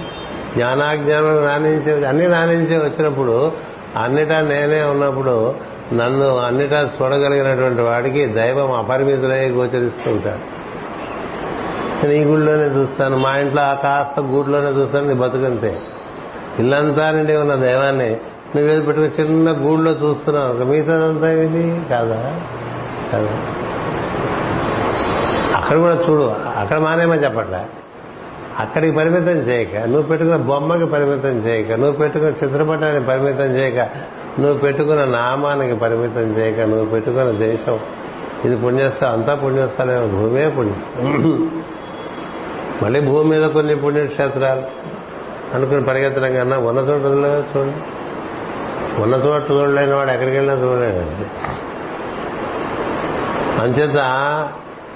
జ్ఞానాజ్ఞానం నానించే అన్ని నానించే వచ్చినప్పుడు అన్నిటా నేనే ఉన్నప్పుడు నన్ను అన్నిటా చూడగలిగినటువంటి వాడికి దైవం అపరిమితులై గోచరిస్తుంటాడు నీ నేను గుడిలోనే చూస్తాను మా ఇంట్లో ఆ కాస్త గూడులోనే చూస్తాను నీ బతుకంతే. ఇల్లంతా నుండి ఉన్న దైవాన్ని నువ్వేది పెట్టుకుని చిన్న గూడులో చూస్తున్నావు? మిగతాదంతా ఏంటి కాదా? కాదా? అక్కడ కూడా చూడు అక్కడ మానేమని చెప్పట్లే. అక్కడికి పరిమితం చేయక నువ్వు పెట్టుకున్న బొమ్మకి పరిమితం చేయక నువ్వు పెట్టుకున్న చిత్రపటానికి పరిమితం చేయక నువ్వు పెట్టుకున్న నామానికి పరిమితం చేయక నువ్వు పెట్టుకున్న దేశం. ఇది పుణ్యస్థలం అంతా పుణ్యస్థలమే భూమే పుణ్యస్థలం మళ్ళీ భూమి మీద కొన్ని పుణ్యక్షేత్రాలు అనుకుని పరిగెత్తడం కన్నా ఉన్న చోట చూడండి. ఉన్న చోట చూడలేని వాడు ఎక్కడికి వెళ్ళినా చూడలేడండి అంచేత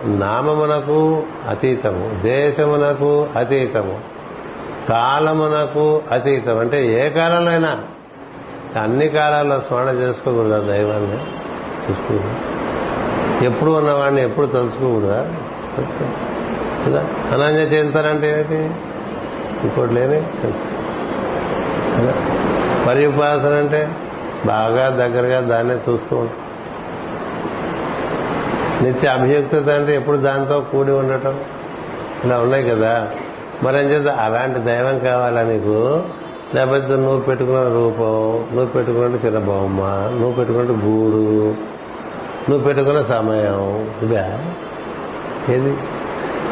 నామమునకు అతీతము దేశమునకు అతీతము కాలమునకు అతీతం అంటే ఏ కాలంలో అయినా అన్ని కాలాల్లో స్మరణ చేసుకోకూడదా దైవాన్ని. చూసుకోకూడదు. ఎప్పుడు ఉన్నవాడిని ఎప్పుడు తలుచుకోకూడదా? కదా? అనన్య చింతనంటే ఏమిటి? ఇంకోటి లేని పర్యుపాసన అంటే బాగా దగ్గరగా దాన్నే చూస్తూ ఉంటాం. నిత్య అభియుక్తత అంటే ఎప్పుడు దాంతో కూడి ఉండటం? ఇలా ఉన్నాయి కదా. మరేం చేద్దాం అలాంటి దైవం కావాలా నీకు? లేకపోతే నువ్వు పెట్టుకున్న రూపం నువ్వు పెట్టుకున్న చిన్న బొమ్మ నువ్వు పెట్టుకున్న గూడు నువ్వు పెట్టుకున్న సమయం. ఇదా? ఏది?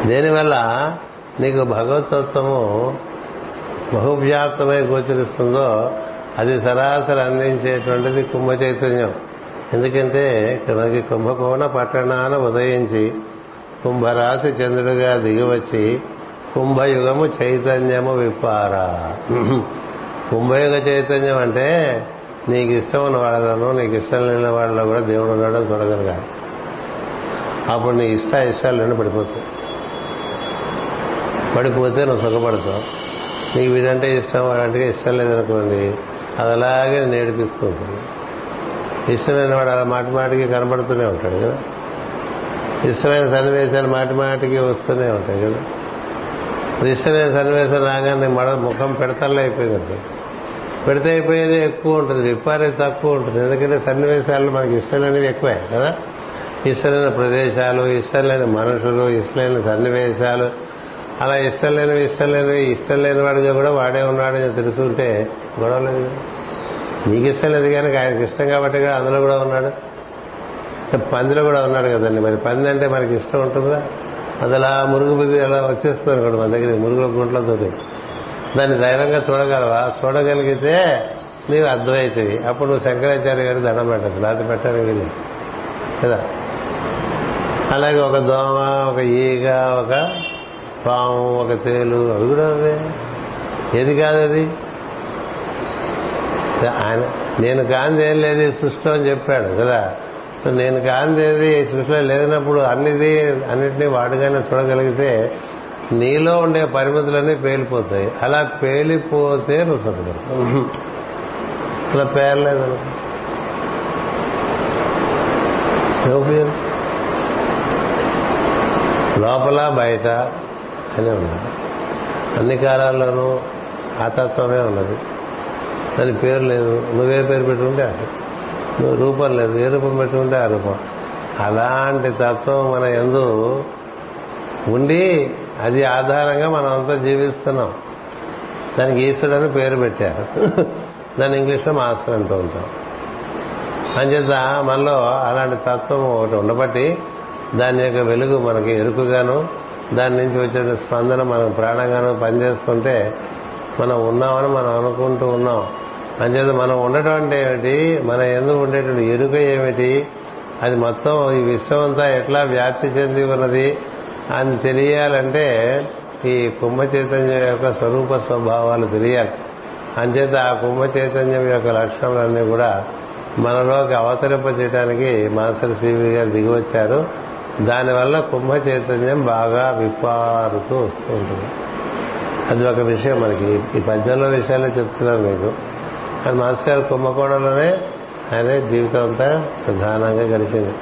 దేనివల్ల నీకు భగవతత్వము బహువ్యాప్తమై గోచరిస్తుందో అది సరాసరి అందించేటువంటిది కుంభ చైతన్యం ఎందుకంటే మనకి కుంభకోణ పట్టణాన ఉదయించి కుంభరాశి చంద్రుడిగా దిగివచ్చి కుంభయుగము చైతన్యము విప్పారా. కుంభయుగ చైతన్యం అంటే నీకు ఇష్టం ఉన్న వాళ్ళలోనూ నీకు ఇష్టం లేని వాళ్ళలో కూడా దేవుడు ఉన్నాడో చూడగలగాలి. అప్పుడు నీ ఇష్ట ఇష్టాలు పడిపోతాయి. పడిపోతే నువ్వు సుఖపడతావు. నీకు వీడంటే ఇష్టం వాడంటే ఇష్టం లేదనుకోండి అది అలాగే నేర్పిస్తూ ఉంటుంది. ఇష్టమైన వాడు అలా మాటి మాటికి కనబడుతూనే ఉంటాడు కదా. ఇష్టమైన సన్నివేశాలు మాటి మాటికి వస్తూనే ఉంటాయి కదా. ఇష్టమైన సన్నివేశం రాగానే మడ ముఖం పెడతల్లో అయిపోయింది పెడితే అయిపోయేది ఎక్కువ ఉంటుంది విప్పారేది తక్కువ ఉంటుంది. ఎందుకంటే సన్నివేశాలు మనకి ఇష్టమైనవి ఎక్కువే కదా. ఇష్టమైన ప్రదేశాలు ఇష్టం లేని మనుషులు ఇష్టమైన సన్నివేశాలు అలా ఇష్టం లేనివి ఇష్టం లేనివి ఇష్టం లేని వాడిగా కూడా వాడే ఉన్నాడని తెలుసుకుంటే గొడవలేదు కదా. నీకు ఇష్టం లేదు కానీ ఆయనకి ఇష్టం కాబట్టి అందులో కూడా ఉన్నాడు. పందిలో కూడా ఉన్నాడు కదండి. మరి పంది అంటే మనకి ఇష్టం ఉంటుందా? అది అలా మురుగు బుద్ధి అలా వచ్చేస్తుంది అనుకోండి మన దగ్గర మురుగుల గుంట్లతో దాన్ని ధైర్యంగా చూడగలవా? చూడగలిగితే నీవు అద్వైతవి. అప్పుడు నువ్వు శంకరాచార్య గారి దండం పెట్టదు లేకపోతే పెట్టాలి కదా? అలాగే ఒక దోమ ఒక ఈగ ఒక పాము ఒక తేలు అవి కూడా ఏది కాదు అది? ఆయన నేను కాందేం లేదు ఈ సృష్టిలో అని చెప్పాడు కదా? నేను కాంది ఈ సృష్టిలో లేనప్పుడు అన్నిది అన్నిటినీ వాడుగానే చూడగలిగితే నీలో ఉండే పరిమితులన్నీ పేలిపోతాయి. అలా పేలిపోతే నువ్వు సుఖపడతావు అలా పేర్లేదు ఉపయోగం లోపల బయట అనే ఉన్నది. అన్ని కాలాల్లోనూ ఆతత్వమే ఉన్నది. దాని పేరు లేదు. నువ్వే పేరు పెట్టుకుంటే నువ్వు రూపం లేదు. ఏ రూపం పెట్టుకుంటే ఆ రూపం. అలాంటి తత్వం మన ఎందు ఉండి అది ఆధారంగా మనం అంతా జీవిస్తున్నాం. దానికి ఈశ్వరుడు అని పేరు పెట్టారు. దాన్ని ఇంగ్లీష్లో మాస్టర్ అంటూ ఉంటాం. అంచేత మనలో అలాంటి తత్వం ఒకటి ఉండబట్టి దాని యొక్క వెలుగు మనకి ఎరుకుగాను దాని నుంచి వచ్చే స్పందన మనం ప్రాణంగాను పనిచేస్తుంటే మనం ఉన్నామని మనం అనుకుంటూ ఉన్నాం. అంచేత మనం ఉండటం అంటే ఏమిటి మన ఎందుకు ఉండేటువంటి ఎరుక ఏమిటి? అది మొత్తం ఈ విశ్వం అంతా ఎట్లా వ్యాప్తి చెంది ఉన్నది అని తెలియాలంటే ఈ కుంభ చైతన్యం యొక్క స్వరూప స్వభావాలు తెలియాలి. అంచేత ఆ కుంభ చైతన్యం యొక్క లక్షణాలన్నీ కూడా మనలోకి అవతరింప చేయడానికి మాస్టర్ సివి గారు దిగివచ్చారు. దానివల్ల కుంభ చైతన్యం బాగా విప్పారుతూ వస్తూ ఉంటుంది. అది ఒక విషయం మనకి. ఈ పద్యంలో విషయాలే చెప్తున్నారు మీకు. అది మాస్టర్ గారు కుంభకోణంలోనే ఆయన జీవితం అంతా ప్రధానంగా గడిచింది.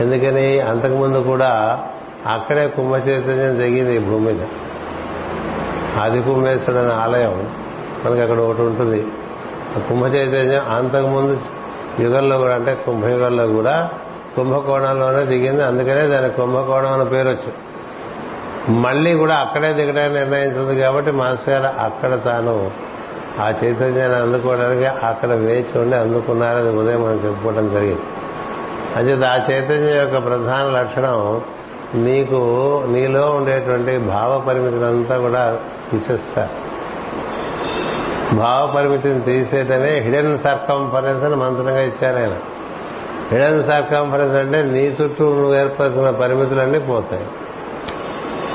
ఎందుకని అంతకుముందు కూడా అక్కడే కుంభ చైతన్యం జరిగింది ఈ భూమి మీద. ఆది కుంభేశ్వరుడు అనే ఆలయం మనకి అక్కడ ఒకటి ఉంటుంది. కుంభ చైతన్యం అంతకుముందు యుగంలో కూడా అంటే కుంభయుగంలో కూడా కుంభకోణంలోనే దిగింది. అందుకనే దాని కుంభకోణం అనే పేరు వచ్చింది. మళ్ళీ కూడా అక్కడే దిగడానికి నిర్ణయించింది కాబట్టి మాస్టర్ గారు అక్కడ తాను ఆ చైతన్యాన్ని అందుకోవడానికి అక్కడ వేచి ఉండి అందుకున్నారని ఉదయం మనం చెప్పుకోవడం జరిగింది. అంచేత ఆ చైతన్యం యొక్క ప్రధాన లక్షణం నీకు నీలో ఉండేటువంటి భావ పరిమితులంతా కూడా తీసేస్తారు. భావ పరిమితిని తీసేయటమే హిడెన్ సర్కంఫరెన్స్ అని మంత్రంగా ఇచ్చారు ఆయన. హిడెన్ సర్కంఫరెన్స్ అంటే నీ చుట్టూ నువ్వు ఏర్పరుచుకున్న పరిమితులన్నీ పోతాయి.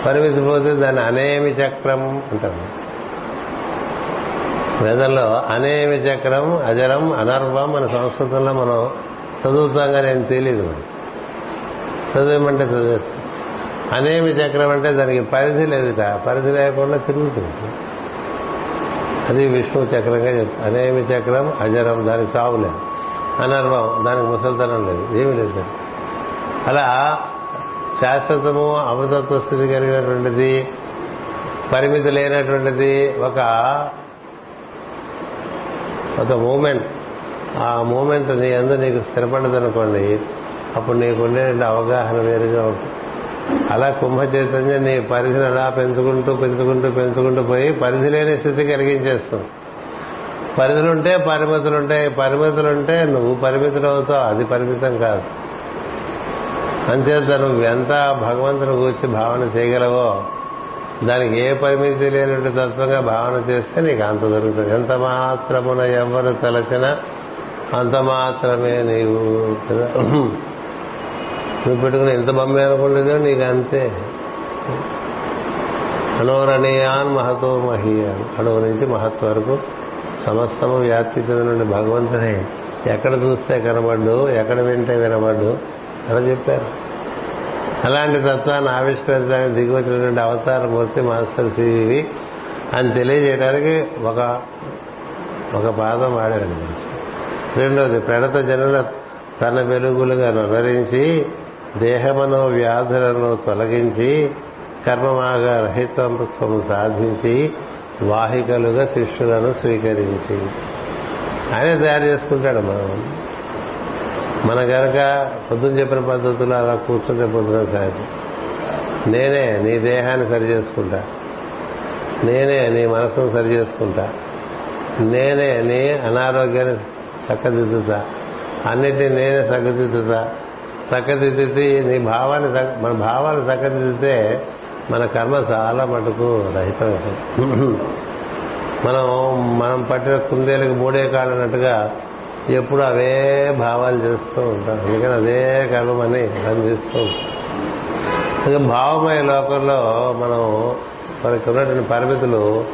పరిమితి పోతే దాన్ని అనేమి చక్రం అంటారు. వేదంలో అనేమి చక్రం అజరం అనర్వం మన సంస్కృతంలో మనం చదువుతాం కానీ ఏం తెలియదు మరి. చదివేమంటే చదివేస్తాం. అనేమి చక్రం అంటే దానికి పరిధి లేదుట. పరిధి లేకుండా తిరుగుతుంది. అది విష్ణు చక్రంగా చెప్తారు అనేమి చక్రం అజరం దానికి సావు లేదు. అనర్వం దానికి ముసల్తనం లేదు. ఏమీ లేదు అలా శాశ్వతము అమృతత్వ స్థితి కలిగినటువంటిది పరిమితి లేనటువంటిది ఒక ఒక మూమెంట్. ఆ మూమెంట్ నీ అందు నీకు స్థిరపడదనుకోండి అప్పుడు నీకు ఉండే అవగాహన వేరుగా ఉంటుంది. అలా కుంభ చైతన్యం నీ పరిధిని అలా పెంచుకుంటూ పెంచుకుంటూ పెంచుకుంటూ పోయి పరిధి లేని స్థితి కలిగించేస్తుంది పరిధులుంటే పరిమితులుంటాయి పరిమితులుంటే నువ్వు పరిమితులు అవుతావు అది పరిమితం కాదు. అంచేత నువ్వు ఎంత భగవంతుని గురించి భావన చేయగలవో దానికి ఏ పరిమితి లేనటువంటి తత్వంగా భావన చేస్తే నీకు అంత దొరుకుతుంది. ఎంత మాత్రమున ఎవరు తలచినా అంత మాత్రమే నీవు కదా. నువ్వు పెట్టుకుని ఎంత బొమ్మే అనుకునేదో నీకు అంతే. అనోరణీయాన్ మహతో మహీయాన్. అణువు నుంచి మహత్ వరకు సమస్తము వ్యాప్తి చెందిన భగవంతుడే. ఎక్కడ చూస్తే కనబడ్డు ఎక్కడ వింటే వినబడ్డు అలా చెప్పారు. అలాంటి తత్వాన్ని ఆవిష్కరించడానికి దిగివచ్చినటువంటి అవతార మూర్తి మాస్టర్ సివి అని తెలియజేయడానికి ఒక ఒక పాదం వాడారండి రెండోది ప్రణత జనుల తన వెలుగులుగా నొనరించి దేహమనో వ్యాధులను తొలగించి కర్మమాగ రహితత్వం సాధించి వాహికలుగా శిష్యులను స్వీకరించి. ఆయన తయారు చేసుకుంటాడు మనం మన గనక పొద్దున చెప్పిన పద్ధతులు అలా కూర్చుంటే పొద్దున సాయంత్రం నేనే నీ దేహాన్ని సరి చేసుకుంటా నేనే నీ మనసును సరి చేసుకుంటా నేనే నీ అనారోగ్యాన్ని చక్కదిద్దుతా అన్నిటినీ నేనే చక్కదిద్దుతా చక్కదిద్దితే నీ భావాన్ని మన భావాన్ని చక్కదిద్దితే మన కర్మ చాలా మటుకు రహితం మనం మనం పట్టిన కుందేలకు మూడే కాళ్ళన్నట్టుగా ఎప్పుడు అవే భావాలు చేస్తూ ఉంటాం అందుకని అదే కర్మని బంధిస్తూ ఉంటాం ఇంకా భావమయ లోకంలో మనం మనకు ఉన్నటువంటి పరిమితులు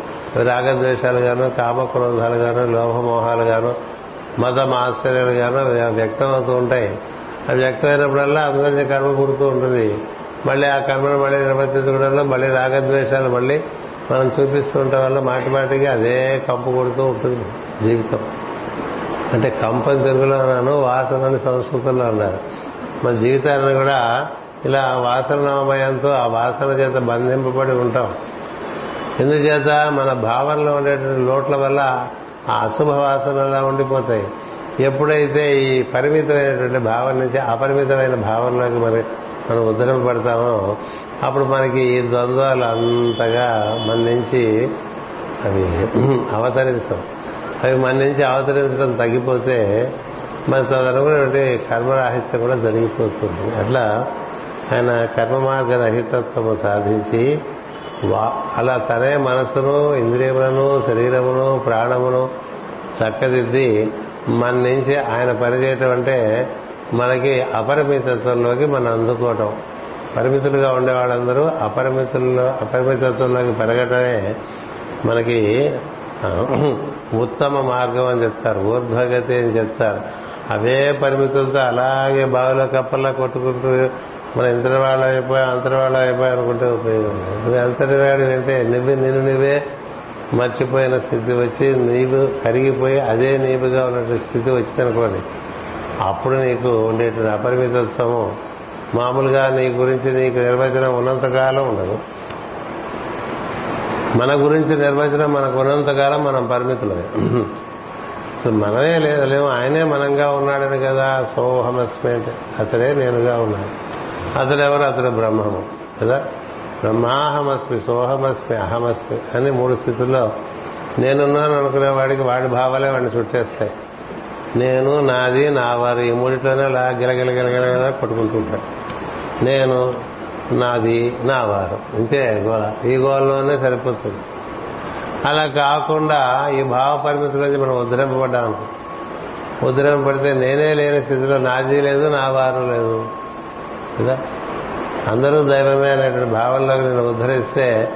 రాగద్వేషాలు గాను కామక్రోధాలు గాను లోహమోహాలు గాను మతం ఆశ్చర్యాలు గాను వ్యక్తం అవుతూ ఉంటాయి. అది వ్యక్తమైనప్పుడల్లా అందుకని కర్మ పుడుతూ ఉంటుంది. మళ్ళీ ఆ కర్మను మళ్ళీ నిర్వర్తించడంలో మళ్ళీ రాగద్వేషాలు మళ్ళీ మనం చూపిస్తుండటం వల్ల మాటి మాటికి అదే కంపు కొడుతూ ఉంటుంది జీవితం. అంటే కంపని తెలుగులో అన్నాను వాసనని సంస్కృతంలో అన్నారు. మన జీవితాన్ని కూడా ఇలా వాసనమయంతో ఆ వాసన చేత బంధింపబడి ఉంటాం. ఎందుచేత మన భావనలో ఉండేటువంటి లోట్ల వల్ల ఆ అశుభ వాసనలా ఉండిపోతాయి. ఎప్పుడైతే ఈ పరిమితమైనటువంటి భావన నుంచి అపరిమితమైన భావనలోకి మరి మనం ఉద్ధరింపబడతామో అప్పుడు మనకి ఈ ద్వంద్వాలు అంతగా మన నుంచి అవి అవతరించం అవి మన నుంచి అవతరించడం తగ్గిపోతే మరి తదనుకున్నటువంటి కర్మరాహిత్యం కూడా జరిగిపోతుంది. అట్లా ఆయన కర్మ మార్గ రహితత్వము సాధించి వా- అలా తనే మనసును ఇంద్రియములను శరీరమును ప్రాణమును చక్కదిద్ది మన నుంచి ఆయన పనిచేయటం అంటే మనకి అపరిమితత్వంలోకి మనం అందుకోవటం. పరిమితులుగా ఉండే వాళ్ళందరూ అపరిమితుల్లో అపరిమితత్వంలోకి పెరగటమే మనకి ఉత్తమ మార్గం అని చెప్తారు ఊర్ధ్వగతి అని చెప్తారు. అదే పరిమితులతో అలాగే బావిలో కప్పల్లా కొట్టుకుంటూ మన ఇంతటి వాళ్ళు అయిపోయి అంతటి అయిపోయి అనుకుంటే ఉపయోగం నువ్వు అంతటి అంటే నువ్వే నిన్ను నువ్వే మర్చిపోయిన స్థితి వచ్చి నీవు కరిగిపోయి అదే నీవుగా ఉన్నటువంటి స్థితి వచ్చిందనుకోండి అప్పుడు నీకు ఉండేటువంటి అపరిమితత్వము మామూలుగా నీ గురించి నీకు నిర్వచనం ఉన్నంతకాలం ఉండదు. మన గురించి నిర్వచనం మనకు ఉన్నంతకాలం మనం పరిమితులమే. మనమే లేదు లేము ఆయనే మనంగా ఉన్నాడని కదా సోహమస్మి అంటే. అతడే నేనుగా ఉన్నాడు అతడు ఎవరు? అతడు బ్రహ్మము కదా? బ్రహ్మాహమస్మి సోహమస్మి అహమస్మి అని మూడు స్థితుల్లో నేనున్నాను అనుకునే వాడికి వాడి భావాలే వాడిని చుట్టేస్తాయి. నేను నాది నా వారి ఈ మూడిట్లోనే అలా గిలగిలగిలగిలగిలా కొట్టుకుంటుంటాను నేను నాది నా వారు. ఇంతే గోళ ఈ గోళలోనే సరిపోతుంది. అలా కాకుండా ఈ భావ పరిమితుల నుంచి మనం ఉద్ధరింపబడ్డాం అనుకో. ఉద్ధరింపబడితే నేనే లేని స్థితిలో నాది లేదు నా వారు లేదు. కదా? అందరూ దైవమే అనేటువంటి భావంలోకి నేను ఉద్ధరిస్తే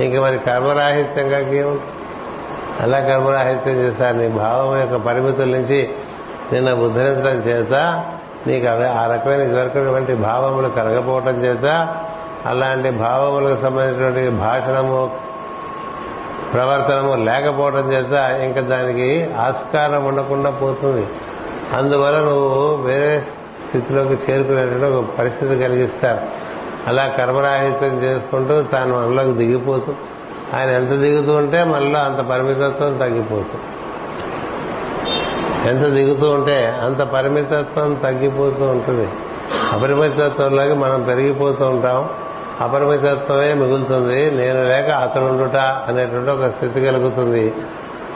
ఇంక మరి కర్మరాహిత్యంగా ఏముంటుంది అలా కర్మరాహిత్యం చేశారు నీ భావం యొక్క పరిమితుల నుంచి నిన్న ఉద్ధరించడం చేత నీకు అవే ఆ రకమైన ఇదివరకటువంటి భావములు కలగపోవటం చేత అలాంటి భావములకు సంబంధించినటువంటి భాషణము ప్రవర్తనము లేకపోవడం చేత ఇంకా దానికి ఆస్కారం ఉండకుండా పోతుంది. అందువల్ల నువ్వు వేరే స్థితిలోకి చేరుకునేటువంటి ఒక పరిస్థితి కలిగిస్తారు. అలా కర్మరాహిత్యం చేసుకుంటూ తాను మనలోకి దిగిపోతూ ఆయన ఎంత దిగుతూ ఉంటే మనలో అంత పరిమితత్వం తగ్గిపోతుంది. ఎంత దిగుతూ ఉంటే అంత పరిమితత్వం తగ్గిపోతూ ఉంటుంది. అపరిమితత్వంలోకి మనం పెరిగిపోతూ ఉంటాం. అపరిమితత్వమే మిగులుతుంది. నేను లేక అతనుండుట అనేటువంటి ఒక స్థితి కలుగుతుంది.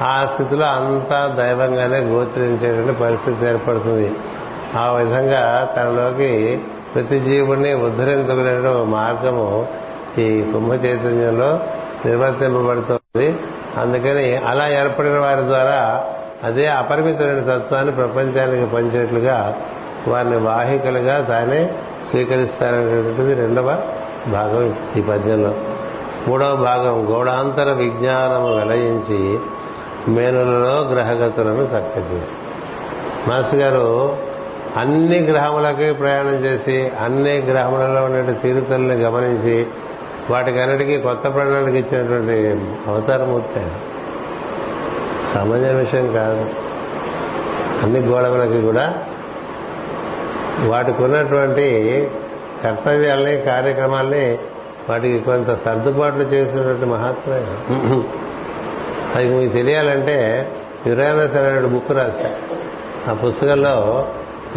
ఆ స్థితిలో అంతా దైవంగానే గోచరించేటువంటి పరిస్థితి ఏర్పడుతుంది. ఆ విధంగా తనలోకి ప్రతి జీవుడిని ఉద్ధరించగలిగిన ఒక మార్గము ఈ కుంభ చైతన్యంలో నిర్వర్తింపబడుతుంది. అందుకని అలా ఏర్పడిన వారి ద్వారా అదే అపరిమితమైన తత్వాన్ని ప్రపంచానికి పంచేట్లుగా వారిని వాహికలుగా తానే స్వీకరిస్తారనేటువంటిది రెండవ భాగం ఈ పద్యంలో. మూడవ భాగం గౌడాంతర విజ్ఞానము వెలయించి మేనులలో గ్రహగతులను చక్కచేసి మాస్ గారు అన్ని గ్రహములకి ప్రయాణం చేసి అన్ని గ్రహములలో ఉండే తీరుతల్ని గమనించి వాటికన్నిటికీ కొత్త ప్రణాళిక ఇచ్చినటువంటి అవతారమూర్తి ఆయన. సామాన్య విషయం కాదు. అన్ని గోడములకి కూడా వాటికి ఉన్నటువంటి కర్తవ్యాల్ని కార్యక్రమాల్ని వాటికి కొంత సర్దుబాట్లు చేసినటువంటి మహాత్మే అది మీకు తెలియాలంటే యురానస్ అనే బుక్ రాశా. ఆ పుస్తకంలో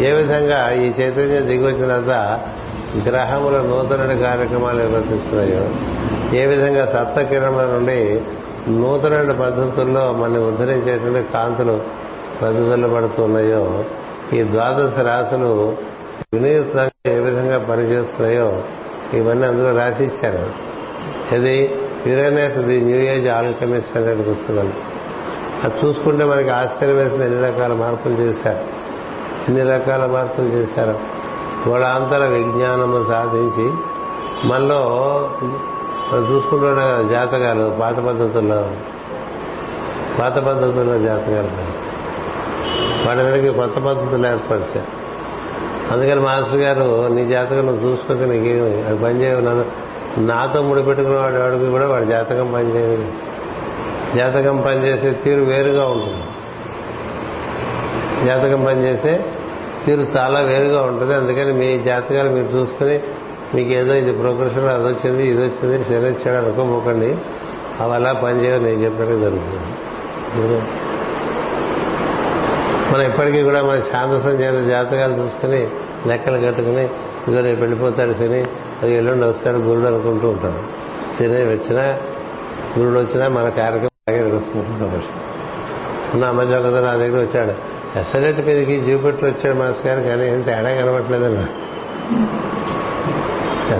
ఏ విధంగా ఈ చైతన్యం దిగొచ్చినంత గ్రహముల నూతన కార్యక్రమాలు నిర్వర్తిస్తున్నాయో ఏ విధంగా సప్తకిరణముల నుండి నూతన పద్ధతుల్లో మళ్ళీ ఉద్ధరించేటువంటి కాంతులు పద్ధతుల్లో పడుతున్నాయో ఈ ద్వాదశ రాశులు వినూత్నంగా ఏ విధంగా పనిచేస్తున్నాయో ఇవన్నీ అందులో రాసి ఇచ్చారు ఇది Uranus the new age alchemist అనేది పుస్తకం. అది చూసుకుంటే మనకి ఆశ్చర్యం వేసిన ఎన్ని రకాల మార్పులు చేశారు. ఎన్ని రకాల మార్పులు చేశారు. గోళాంతర విజ్ఞానము సాధించి మనలో మనం చూసుకుంటున్న జాతకాలు పాత పద్ధతుల్లో పాత పద్ధతుల్లో జాతకాలు. వాళ్ళందరికీ కొత్త పద్ధతులు ఏర్పరిచారు అందుకని మాస్టర్ గారు నీ జాతకం నువ్వు చూసుకుంటే నీకేమి అది పనిచేయవు. నన్ను నాతో ముడిపెట్టుకున్న వాడి వాడికి కూడా వాడి జాతకం పనిచేయదు. జాతకం పనిచేసే తీరు వేరుగా ఉంటుంది. జాతకం పనిచేసే తీరు చాలా వేరుగా ఉంటుంది. అందుకని మీ జాతకాలు మీరు చూసుకుని మీకేదో ఇది ప్రోగ్రెషన్ అది వచ్చింది ఇది వచ్చింది శని వచ్చాడు అనుకోపోకండి అవి అలా పనిచేయవు నేను చెప్పాను జరుగుతుంది. మనం ఇప్పటికీ కూడా మన శాంతసం చేత జాతకాలు చూసుకుని లెక్కలు కట్టుకుని ఇదో రేపు వెళ్ళిపోతాడు శని అది ఎల్లుండి వస్తాడు గురుడు అనుకుంటూ ఉంటాం శని వచ్చినా గురుడు వచ్చినా మన కార్యక్రమం అలాగే నడుస్తుంటాం నా మధ్య ఒకదా నా దగ్గర వచ్చాడు. ఎస్ఎల్ఎట్ మీదకి జూపిటర్ వచ్చాడు మాస్ గారు కానీ ఏం తేడా కనబట్లేదన్న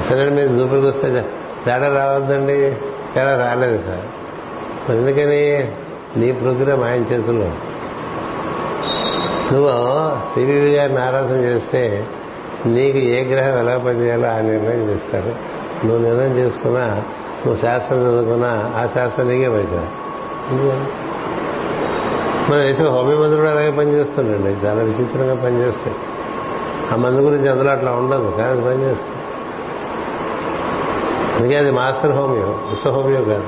సరే మీరు జూపిటర్కి వస్తే తేడా రావద్దండి. తేడా రాలేదు సార్. ఎందుకని? నీ ప్రోగ్రాం ఆయన చేతుల్లో. నువ్వు సివివి గారిని ఆరాధన చేస్తే నీకు ఏ గ్రహం ఎలా పనిచేయాలో ఆ నిర్ణయం చేస్తాడు నువ్వు నిర్ణయం చేసుకున్నా నువ్వు శాస్త్రం చదువుకున్నా ఆ శాస్త్రం నీకే పడుతుంది మనం వేసిన హోమియో మందులు కూడా అలాగే పనిచేస్తుండండి. చాలా విచిత్రంగా పనిచేస్తాయి. ఆ మందు గురించి అందులో అట్లా ఉండదు. కానీ అది పనిచేస్తుంది. అందుకే అది మాస్టర్ హోమియో ఉత్త హోమియో కాదు.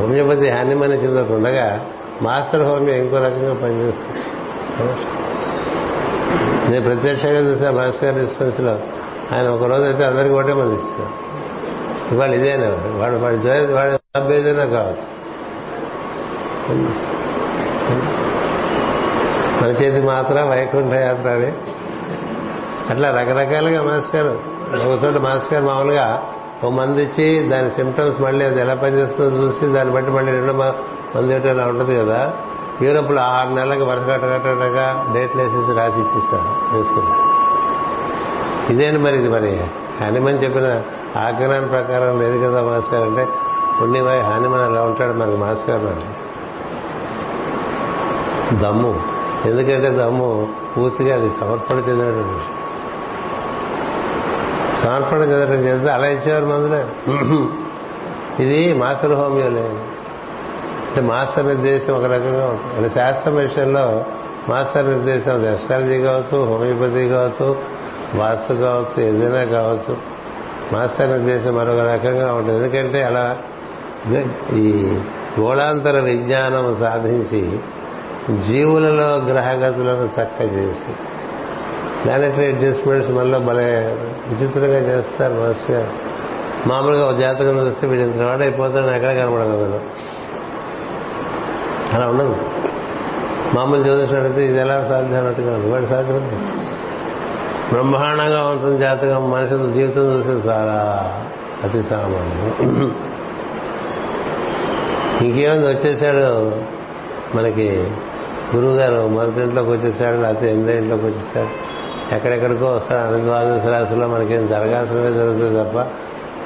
హోమియోపతి హానిమని కింద ఉండగా మాస్టర్ హోమియో ఇంకో రకంగా పనిచేస్తుంది. నేను ప్రత్యక్షంగా చూసా మాస్టర్ గారి డిస్పెన్స్లో ఆయన ఒక రోజు అయితే అందరికీ ఒకటే మంది ఇచ్చారు. ఇవాళ ఇదేనా వాడు వాడి వాడు జాబ్ ఏదైనా కావచ్చు. మన చేతి మాత్రం వైకుంఠ యాత్ర అట్లా రకరకాలుగా మాస్టర్ గారు చోట మాస్టర్ మామూలుగా ఓ మంది ఇచ్చి దాని సిమ్టమ్స్ మళ్ళీ అది ఎలా పనిచేస్తుందో చూసి దాన్ని బట్టి మళ్ళీ రెండో మంది అలా ఉంటుంది కదా. యూరోప్లో ఆరు నెలలకు వరుస కట్టగట్టగా డేట్లు వేసేసి రాసి ఇచ్చిస్తారు వేసుకుని ఇదేంటి మరి ఇది మరి? హనుమన్ చెప్పిన ఆగ్రహం ప్రకారం లేదు కదా మాస్టర్ అంటే ఉన్నివాయి హనుమన్ అలా ఉంటాడు మనకి మాస్టర్ దమ్ము. ఎందుకంటే దమ్ము పూర్తిగా అది సమర్పణ చెందడం సమర్పణ చెందడం చేస్తే అలా ఇచ్చేవారు మందులే. ఇది మాస్టర్ హోమియో లేదు అంటే మాస్టర్ నిర్దేశం ఒక రకంగా ఉంటుంది. అంటే శాస్త్రం విషయంలో మాస్టర్ నిర్దేశం అది ఎస్ట్రాలజీ కావచ్చు హోమియోపతి కావచ్చు వాస్తు కావచ్చు ఏదైనా కావచ్చు. మాస్టర్ నిర్దేశం మరొక రకంగా ఉంటుంది. ఎందుకంటే అలా ఈ గోళాంతర విజ్ఞానం సాధించి జీవులలో గ్రహగతులను చక్క చేసి ప్లానటరీ అడ్జస్ట్మెంట్స్ మనలో భలే విచిత్రంగా చేస్తారు మాస్టర్ గారు. మామూలుగా ఒక జాతకం చూస్తే వీడు ఇంత అయిపోతాడు ఎక్కడ కనబడగలదు అలా ఉండదు. మామూలు చూసినట్టు ఇది ఎలా సాధ్యం అన్నట్టుగా ఉంది వాడు సాధ్యం బ్రహ్మాండంగా ఉంటుంది జాతకం. మనిషి జీవితం చూస్తే చాలా అతి సామాన్యం. ఇంకేముంది? వచ్చేసాడు మనకి గురువు గారు మొదటి ఇంట్లోకి వచ్చేసాడు లేకపోతే ఎనిమిది ఇంట్లోకి వచ్చేసాడు. ఎక్కడెక్కడికో వస్తారు. అన్ని మనకేం జరగాల్సినవే జరుగుతుంది తప్ప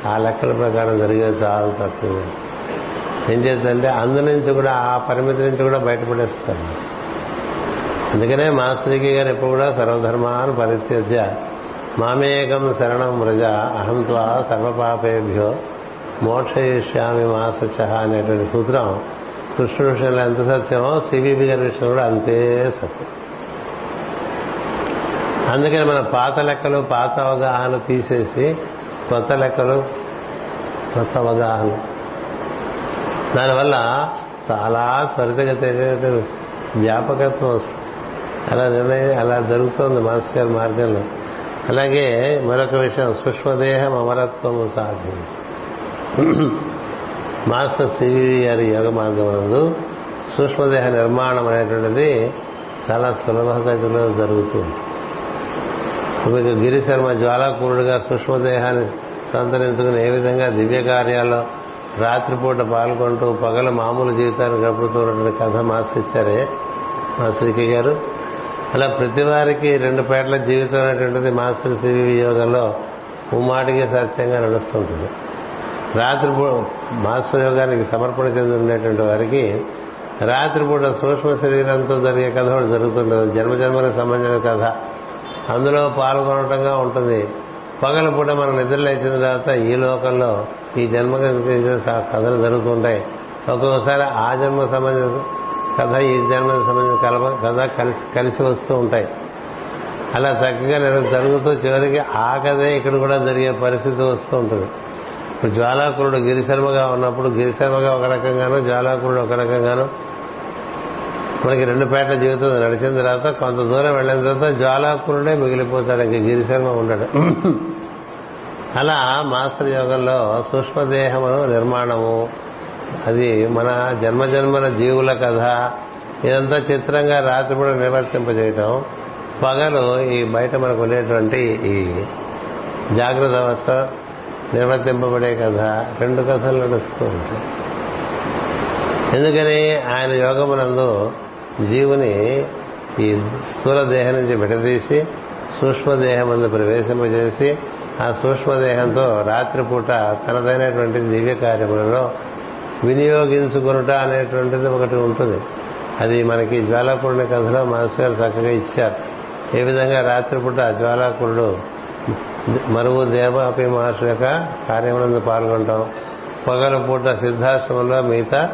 ఆ లెక్కల ప్రకారం జరిగేది చాలా తక్కువ. ఏం చేద్దంటే అందు నుంచి కూడా ఆ పరిమితి నుంచి కూడా బయటపడేస్తారు. అందుకనే మాస్త్రికి గారు ఎప్పుడు కూడా సర్వధర్మాను పరిత్యజ్య మామేకం శరణం వ్రజ అహం త్వా సర్వపాపేభ్యో మోక్షయిష్యామి మాసచ అనేటువంటి సూత్రం కృష్ణుడి విషయంలో ఎంత సత్యమో సివిబి గారి విషయంలో కూడా అంతే సత్యం. అందుకని మన పాత లెక్కలు పాత అవగాహన తీసేసి కొత్త లెక్కలు కొత్త అవగాహన దానివల్ల చాలా త్వరితగతి వ్యాపకత్వం వస్తుంది అలా నిర్ణయం అలా జరుగుతోంది మానస్ మార్గంలో. అలాగే మరొక విషయం సూక్ష్మదేహం అమరత్వము సాధించి మాస్టర్ సివివి గారి యోగ మార్గం సూక్ష్మదేహ నిర్మాణం అనేటువంటిది చాలా సులభగతిలో జరుగుతుంది మీకు గిరిశర్మ జ్వాలాకూరుడుగా సూక్ష్మదేహాన్ని సంతరించుకుని ఏ విధంగా దివ్య కార్యాల్లో రాత్రిపూట పాల్గొంటూ పగల మామూలు జీవితాన్ని గడుపుతున్నటువంటి కథ మాస్టర్ ఇచ్చారే మాస్టర్కి గారు. అలా ప్రతి వారికి రెండు పేట్ల జీవితం అనేటువంటిది మాస్టర్ సివి యోగంలో ఉమ్మాటికి సత్యంగా నడుస్తుంటుంది. రాత్రిపూట మాస్టర్ యోగానికి సమర్పణ చెంది ఉండేటువంటి వారికి రాత్రిపూట సూక్ష్మ శరీరంతో జరిగే కథ కూడా జరుగుతుంటుంది. జన్మజన్మలకు సంబంధించిన కథ. అందులో పాల్గొనటంగా ఉంటుంది. పగలపూట మనం నిద్రలేచిన తర్వాత ఈ లోకంలో ఈ జన్మకు సంబంధించిన కథలు జరుగుతుంటాయి. ఒక్కొక్కసారి ఆ జన్మ సంబంధించిన కథ ఈ జన్మ సంబంధించిన కలప కథ కలిసి కలిసి వస్తూ ఉంటాయి. అలా చక్కగా నేను జరుగుతూ చివరికి ఆ కథే ఇక్కడ కూడా జరిగే పరిస్థితి వస్తూ ఉంటుంది. ఇప్పుడు జ్వాలాకురుడు గిరిశర్మగా ఉన్నప్పుడు గిరిశర్మగా ఒక రకంగాను జ్వాలాకురుడు ఒక రకంగాను మనకి రెండు పేటల జీవితం నడిచిన తర్వాత కొంత దూరం వెళ్ళిన తర్వాత జ్వాలాకురుడే మిగిలిపోతాడు. ఇంక గిరిశర్మ ఉండడు. అలా మాస్టర్ యోగంలో సూక్ష్మదేహము నిర్మాణము. అది మన జన్మజన్మల జీవుల కథ. ఇదంతా చిత్రంగా రాత్రిపూట నిర్వర్తింపజేయటం. పగలు ఈ బయట మనకు ఉండేటువంటి ఈ జాగ్రత్త అవస్థ నిర్వర్తింపబడే కథ. రెండు కథలు నడుస్తూ ఉంటాయి. ఎందుకని ఆయన యోగమునందు జీవుని ఈ స్థూల దేహం నుంచి విడదీసి సూక్ష్మదేహమందు ప్రవేశింపజేసి ఆ సూక్ష్మదేహంతో రాత్రిపూట తనదైనటువంటి దివ్య కార్యములలో వినియోగించుకునుట అనేటువంటిది ఒకటి ఉంటుంది. అది మనకి జ్వాలాకురుని కథలో మాస్టర్ గారు చక్కగా ఇచ్చారు. ఏ విధంగా రాత్రిపూట జ్వాలాకురుడు మరువు దేవాపి మహర్షి యొక్క కార్యములందు పాల్గొంటాం పగల పూట సిద్ధాశ్రమంలో మిగతా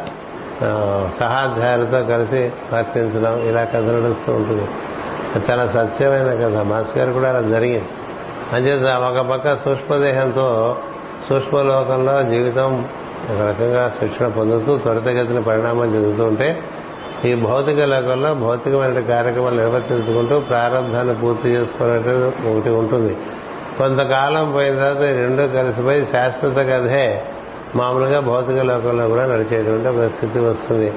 సహాధ్యాయులతో కలిసి వర్తించడం ఇలా కథ నడుస్తూ ఉంటుంది. చాలా సత్యమైన కథ. మాస్ గారు కూడా అలా జరిగింది. అంచేత ఒక పక్క సూక్ష్మదేహంతో సూక్ష్మలోకంలో జీవితం ఒక రకంగా శిక్షణ పొందుతూ త్వరితగతిన పరిణామం చెందుతూ ఉంటే ఈ భౌతిక లోకంలో భౌతికమైన కార్యక్రమాలు నిర్వర్తించుకుంటూ ప్రారంభాన్ని పూర్తి చేసుకున్నట్టు ఒకటి ఉంటుంది. కొంతకాలం పోయిన తర్వాత ఈ రెండు కలిసిపోయి శాశ్వత కథే మామూలుగా భౌతిక లోకంలో కూడా నడిచేటువంటి ఒక స్థితి వస్తుంది.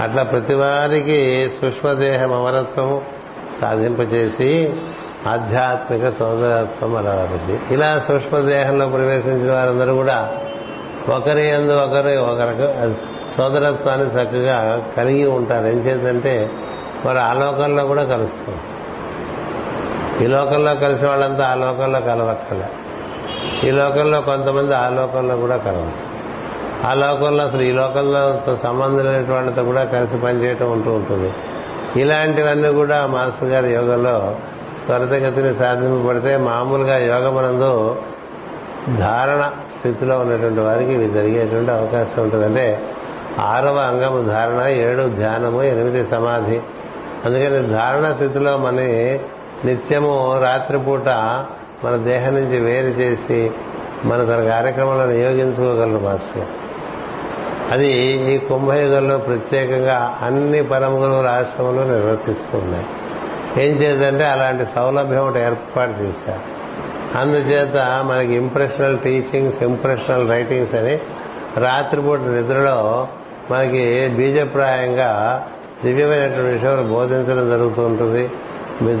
అట్లా ప్రతి వారికి సూక్ష్మదేహం అమరత్వం సాధింపచేసి ఆధ్యాత్మిక సోదరత్వం అలవారింది ఇలా సూక్ష్మదేహంలో ప్రవేశించిన వారందరూ కూడా ఒకరి ఎందు ఒకరు ఒకరికి సోదరత్వాన్ని చక్కగా కలిగి ఉంటారు. ఏం చేద్దంటే వారు ఆ లోకంలో కూడా కలుస్తారు ఈ లోకంలో కలిసిన వాళ్ళంతా ఆ లోకంలో కలవక్కల ఈ లోకంలో కొంతమంది ఆ లోకంలో కూడా కలవచ్చు. ఆ లోకంలో అసలు ఈ లోకంలో సంబంధం లేని వాళ్ళతో కూడా కలిసి పనిచేయటం ఉంటూ ఉంటుంది. ఇలాంటివన్నీ కూడా మాస్టర్ గారి యోగంలో త్వరితగతిని సాధింపబడితే మామూలుగా యోగమనందు ధారణ స్థితిలో ఉన్నటువంటి వారికి ఇవి జరిగేటువంటి అవకాశం ఉంటుంది. అంటే ఆరవ అంగము ధారణ ఏడు ధ్యానము ఎనిమిది సమాధి. అందుకని ధారణ స్థితిలో మన నిత్యము రాత్రిపూట మన దేహం నుంచి వేరు చేసి మన తన కార్యక్రమంలో నియోగించుకోగలరు మాస్టర్ అది ఈ కుంభయుగంలో ప్రత్యేకంగా అన్ని పరమగులు రాష్ట్రంలో నిర్వర్తిస్తూ ఉన్నాయి. ఏం చేద్దంటే అలాంటి సౌలభ్యం ఒకటి ఏర్పాటు చేశారు. అందుచేత మనకి ఇంప్రెషనల్ టీచింగ్స్ ఇంప్రెషనల్ రైటింగ్స్ అని రాత్రిపూట నిద్రలో మనకి బీజప్రాయంగా దివ్యమైనటువంటి విషయాలు బోధించడం జరుగుతూ ఉంటుంది.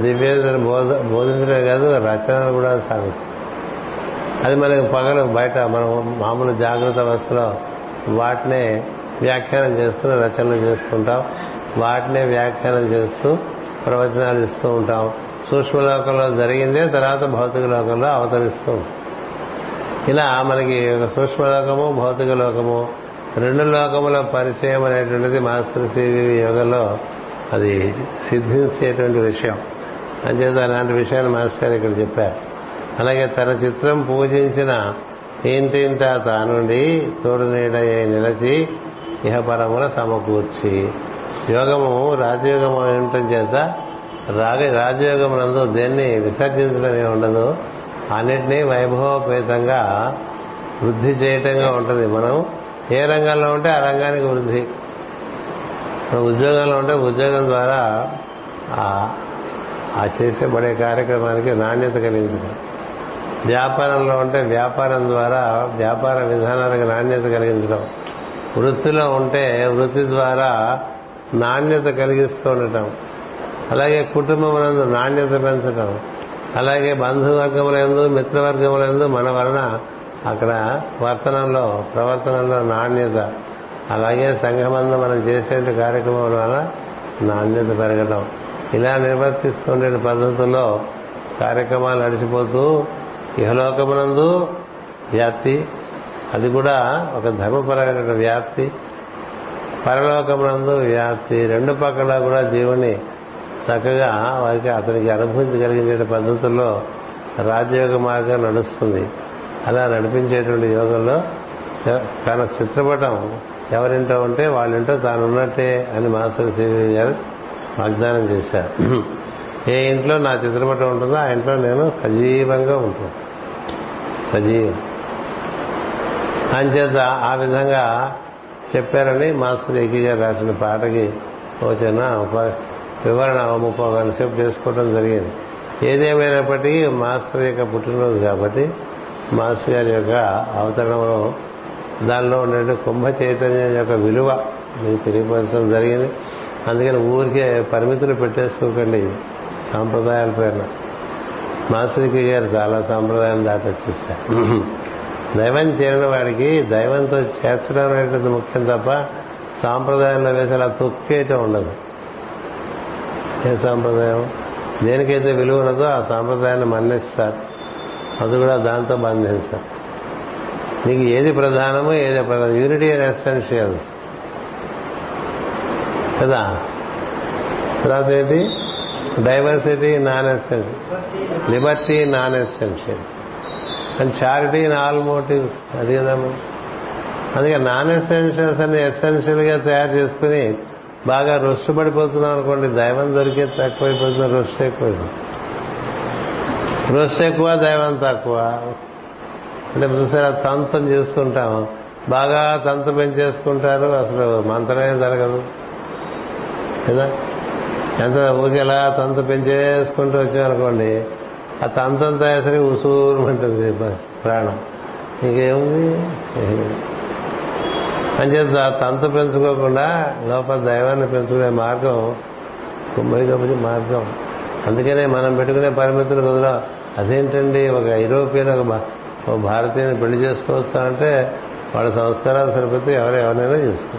దివ్య బోధ బోధించడమే కాదు రచనలు కూడా సాగుతుంది అది మనకి పగలు బయట మనం మామూలు జాగ్రత్త అవస్థలో వాటినే వ్యాఖ్యానం చేస్తూ రచనలు చేసుకుంటాం వాటినే వ్యాఖ్యానం చేస్తూ ప్రవచనాలు ఇస్తూ ఉంటాం. సూక్ష్మలోకంలో జరిగిందే తర్వాత భౌతిక లోకంలో అవతరిస్తూ ఇలా మనకి సూక్ష్మలోకము భౌతిక లోకము రెండు లోకముల పరిచయం అనేటువంటిది మాస్టర్ సివి యోగంలో అది సిద్ధించేటువంటి విషయం. అంచేత అలాంటి విషయాన్ని మాస్టర్ గారు ఇక్కడ చెప్పారు. అలాగే తన చిత్రం పూజించిన ఇంతింత తానుండి తోడు నీడయ్యే నిలచి ఇహపరముల సమకూర్చి. యోగము రాజయోగము ఉండటం చేత రాగ రాజయోగం నందు దేన్ని విసర్జించడమే ఉండదు. అన్నిటినీ వైభవపేతంగా వృద్ధి చేయటంగా ఉంటుంది. మనం ఏ రంగంలో ఉంటే ఆ రంగానికి వృద్ధి. ఉద్యోగంలో ఉంటే ఉద్యోగం ద్వారా ఆ చేసేబడే కార్యక్రమానికి నాణ్యత కలిగించుకోవాలి వ్యాపారంలో ఉంటే వ్యాపారం ద్వారా వ్యాపార విధానాలకు నాణ్యత కలిగించడం. వృత్తిలో ఉంటే వృత్తి ద్వారా నాణ్యత కలిగిస్తూ ఉండటం. అలాగే కుటుంబములందు నాణ్యత పెంచడం అలాగే బంధువర్గములందు మిత్రవర్గములందు మన వలన అక్కడ వర్తనంలో ప్రవర్తనలో నాణ్యత. అలాగే సంఘమందు మనం చేసే కార్యక్రమం వల్ల నాణ్యత పెరగడం ఇలా నిర్వర్తిస్తుండే పద్ధతుల్లో కార్యక్రమాలు నడిచిపోతూ ఇహలోకమునందు వ్యాప్తి. అది కూడా ఒక ధర్మపరమైన వ్యాప్తి. పరలోకమునందు వ్యాప్తి. రెండు పక్కల కూడా జీవుని చక్కగా వారికి అతనికి అనుభూతి కలిగించే పద్ధతుల్లో రాజయోగ మార్గం నడుస్తుంది. అలా నడిపించేటువంటి యోగంలో తన చిత్రపటం ఎవరింటో ఉంటే వాళ్ళింటో తానున్నట్టే అని మాస్టర్ సివి గారు వాగ్దానం చేశారు. ఏ ఇంట్లో నా చిత్రపటం ఉంటుందో ఆ ఇంట్లో నేను సజీవంగా ఉంటాను. సజీవం. అంచేత ఆ విధంగా చెప్పారని మాస్టర్ ఏకీ గారు రాసిన పాటకి వచ్చిన వివరణ ముప్పై గంట సేపు చేసుకోవడం జరిగింది. ఏదేమైనప్పటికీ మాస్టర్ యొక్క పుట్టినరోజు కాబట్టి మాస్టర్ గారి యొక్క అవతరణంలో దానిలో ఉండే కుంభ చైతన్యం యొక్క విలువ మీకు తెలియపరచడం జరిగింది. అందుకని ఊరికే పరిమితులు పెట్టేసుకోకండి. సాంప్రదాయాల పేరున. మాస్టర్కి గారు చాలా సాంప్రదాయం దాటొచ్చేసారు. దైవం చేరిన వాడికి దైవంతో చేర్చడం అనేటువంటి ముఖ్యం తప్ప సాంప్రదాయంలో వేసి అలా తొక్కేయటం ఉండదు. ఏ సాంప్రదాయం? దేనికైతే విలువ ఉన్నదో ఆ సాంప్రదాయాన్ని మన్నిస్తారు. అది కూడా దాంతో బంధిస్తారు. నీకు ఏది ప్రధానమో ఏది ప్రధానం? యూనిటీ అండ్ ఎసెన్షియల్స్ కదా? తర్వాత ఏంటి? Diversity non essential liberty non essential and charity in all motives. అది కదమ్మా అందుకే నాన్ ఎసెన్షియల్స్ అన్ని ఎసెన్షియల్గా తయారు చేసుకుని బాగా రొస్టు పడిపోతున్నాం అనుకోండి దైవం దొరికే తక్కువైపోతుంది రొస్టు ఎక్కువ రొస్టు ఎక్కువ దైవం తక్కువ. అంటే చూసారా తంతం చేస్తుంటాం. బాగా తంతం పెంచేసుకుంటారు అసలు మంత్రమే జరగదు. కదా ఎంత ఊరికెలా తంతు పెంచేసుకుంటూ వచ్చామనుకోండి ఆ తంతంతా ఉసూరు ఉంటుంది ప్రాణం. ఇంకేముంది? అంచేత తంతు పెంచుకోకుండా లోపల దైవాన్ని పెంచుకునే మార్గం కుమ్మరి మార్గం. అందుకనే మనం పెట్టుకునే పరిమితులు కుదరా అదేంటండి? ఒక యూరోపియన్ ఒక భారతీయుని పెళ్ళి చేసుకోవచ్చా అంటే వాళ్ళ సంస్కారాలు సరిపోతే ఎవరు ఎవరైనా చేసుకో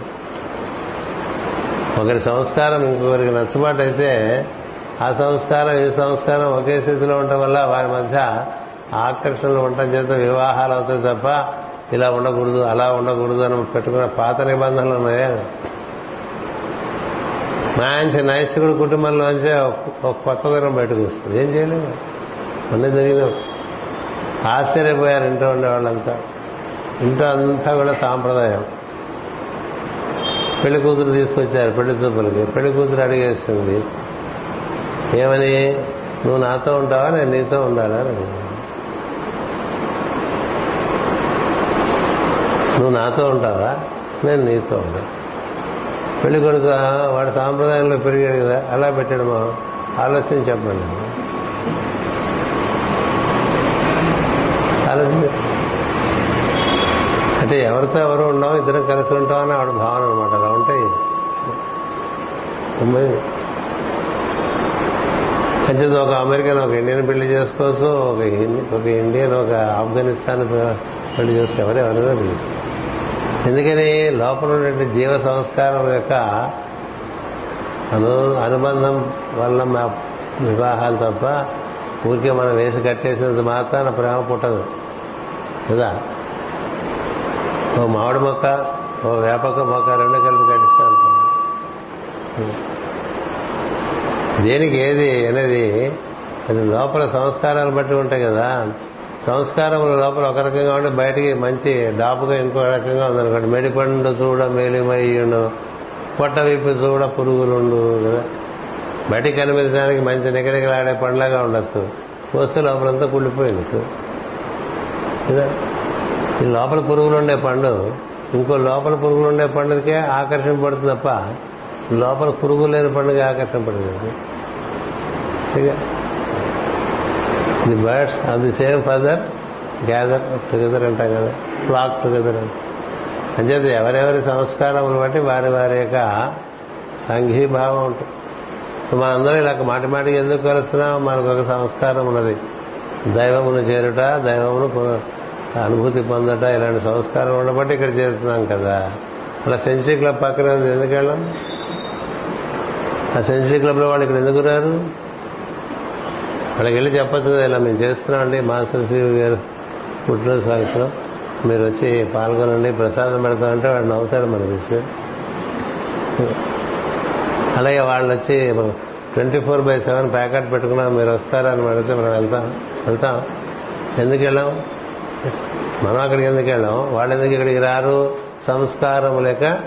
ఒకరి సంస్కారం ఇంకొకరికి నచ్చుబాటు అయితే ఆ సంస్కారం ఈ సంస్కారం ఒకే స్థితిలో ఉండటం వల్ల వారి మధ్య ఆకర్షణలు ఉండటం చేత వివాహాలు అవుతాయి తప్ప ఇలా ఉండకూడదు అలా ఉండకూడదు అని పెట్టుకున్న పాత నిబంధనలు ఉన్నాయా? మంచి నైసికుడు కుటుంబంలోంచే ఒక కొత్త తరం బయటకు వస్తుంది. ఏం చేయలేము అన్నీ జరిగినాం ఆశ్చర్యపోయారు ఇంట్లో ఉండేవాళ్ళంతా. ఇంట్లో అంతా కూడా సాంప్రదాయం. పెళ్ళి కూతురు తీసుకొచ్చారు పెళ్ళి చూపులకి. పెళ్ళి కూతురు అడిగేస్తుంది ఏమని? నువ్వు నాతో ఉంటావా? నేను నీతో ఉండాలా? నువ్వు నాతో ఉంటావా? నేను నీతో ఉంటా పెళ్ళి కొడుకు వాడు సాంప్రదాయంలో పెరిగాడు కదా అలా పెట్టడమో ఆలోచన చెప్పాను ఆలోచన అంటే ఎవరితో ఎవరు ఉన్నాం ఇద్దరం కలిసి ఉంటాం అని ఆవిడ భావన అనమాట అలా ఉంటాయి అంటే ఒక అమెరికన్ ఒక ఇండియన్ పెళ్ళి చేసుకోవచ్చు ఒక ఒక ఇండియన్ ఒక ఆఫ్ఘనిస్తాన్ పెళ్ళి చేసుకో ఎవరు ఎవరైనా పెళ్ళి ఎందుకని లోపల ఉన్నటువంటి జీవ సంస్కారం యొక్క అను అనుబంధం వల్ల మా వివాహాలు తప్ప ఊరికే మనం వేసి కట్టేసినంత మాత్రాన ప్రేమ పుట్టదు. కదా? ఓ మామిడి మొక్క ఓ వేపక మొక్క రెండు కలిపి కట్టిస్తాను దేనికి ఏది అనేది అది లోపల సంస్కారాలు బట్టి ఉంటాయి కదా. సంస్కారం లోపల ఒక రకంగా ఉంటే బయటికి మంచి డాపుగా ఇంకో రకంగా ఉందనుకోండి మెడిపండు చూడ మేలిమయ్యుండు పొట్ట విప్పి చూడ పురుగులుండు కదా బయటికి కనిపించడానికి మంచి నిగనిగలాడే పండ్లాగా ఉండొచ్చు. వస్తే లోపలంతా కుళ్ళిపోయింది. సార్? కదా ఈ లోపల పురుగులు ఉండే పండు ఇంకో లోపల పురుగులు ఉండే పండుగకే ఆకర్షణ పడుతుంది తప్ప లోపల పురుగు లేని పండుగ ఆకర్షణ పడుతుంది. The birds of the same feather gather together అంటాం కదా ఫ్లాక్ టుగెదర్ అని అంచేది ఎవరెవరి సంస్కారములు బట్టి వారి వారి యొక్క సంఘీభావం ఉంటుంది. మనందరం ఇలా మాటి మాటికి ఎందుకు కలుస్తున్నాం? మనకు ఒక సంస్కారం ఉన్నది. దైవమును చేరుట దైవమును అనుభూతి పొందట ఇలాంటి సంస్కారం ఉండబట్టి ఇక్కడ చేస్తున్నాం కదా. అలా సెంచరీ క్లబ్ పక్కన ఎందుకు వెళ్ళాం? ఆ సెంచరీ క్లబ్లో వాళ్ళు ఇక్కడ ఎందుకు రారు? వాళ్ళకి వెళ్ళి చెప్పచ్చు కదా ఇలా మేము చేస్తున్నామండి మాస్టర్ శ్రీ గారు పుట్టినరోజు సాయంత్రం మీరు వచ్చి పాల్గొనండి ప్రసాదం పెడతామంటే వాడు నవ్వుతాడు మనకి అలాగే వాళ్ళు వచ్చి twenty four by seven packet పెట్టుకున్నాం మీరు వస్తారని అడిగితే మనం వెళ్తాం వెళ్తాం. ఎందుకు వెళ్ళాం? మనం అక్కడికి ఎందుకు వెళ్ళాం వాళ్ళు ఎందుకు ఇక్కడికి రారు? సంస్కారం లేక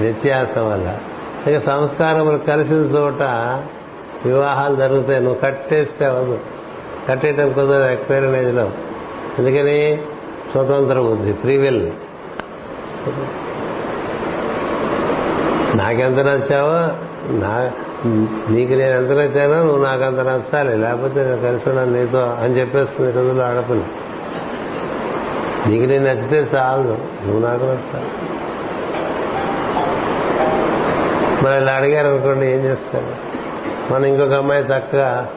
వ్యత్యాసం వల్ల ఇక సంస్కారములు కలిసిన చోట వివాహాలు జరుగుతాయి. నువ్వు కట్టేస్తే అవదు. కట్టేయటం కుదరదు. ఎక్స్పైరీ ఏజ్లో ఎందుకని స్వతంత్ర బుద్ధి ఫ్రీవిల్ నాకెంత నచ్చావో? నా నీకు నేను ఎంత నచ్చానో నువ్వు నాకు అంత నచ్చాలి. లేకపోతే నేను కలిసి ఉన్నాను నీతో అని చెప్పేస్తుంది రోజుల్లో ఆడపిల్ల. నీకు నేను నచ్చితే చాలు. నువ్వు నాకు నచ్చాలి మన ఇలా అడిగారు అనుకోండి ఏం చేస్తారు? మనం ఇంకొక అమ్మాయి చక్కగా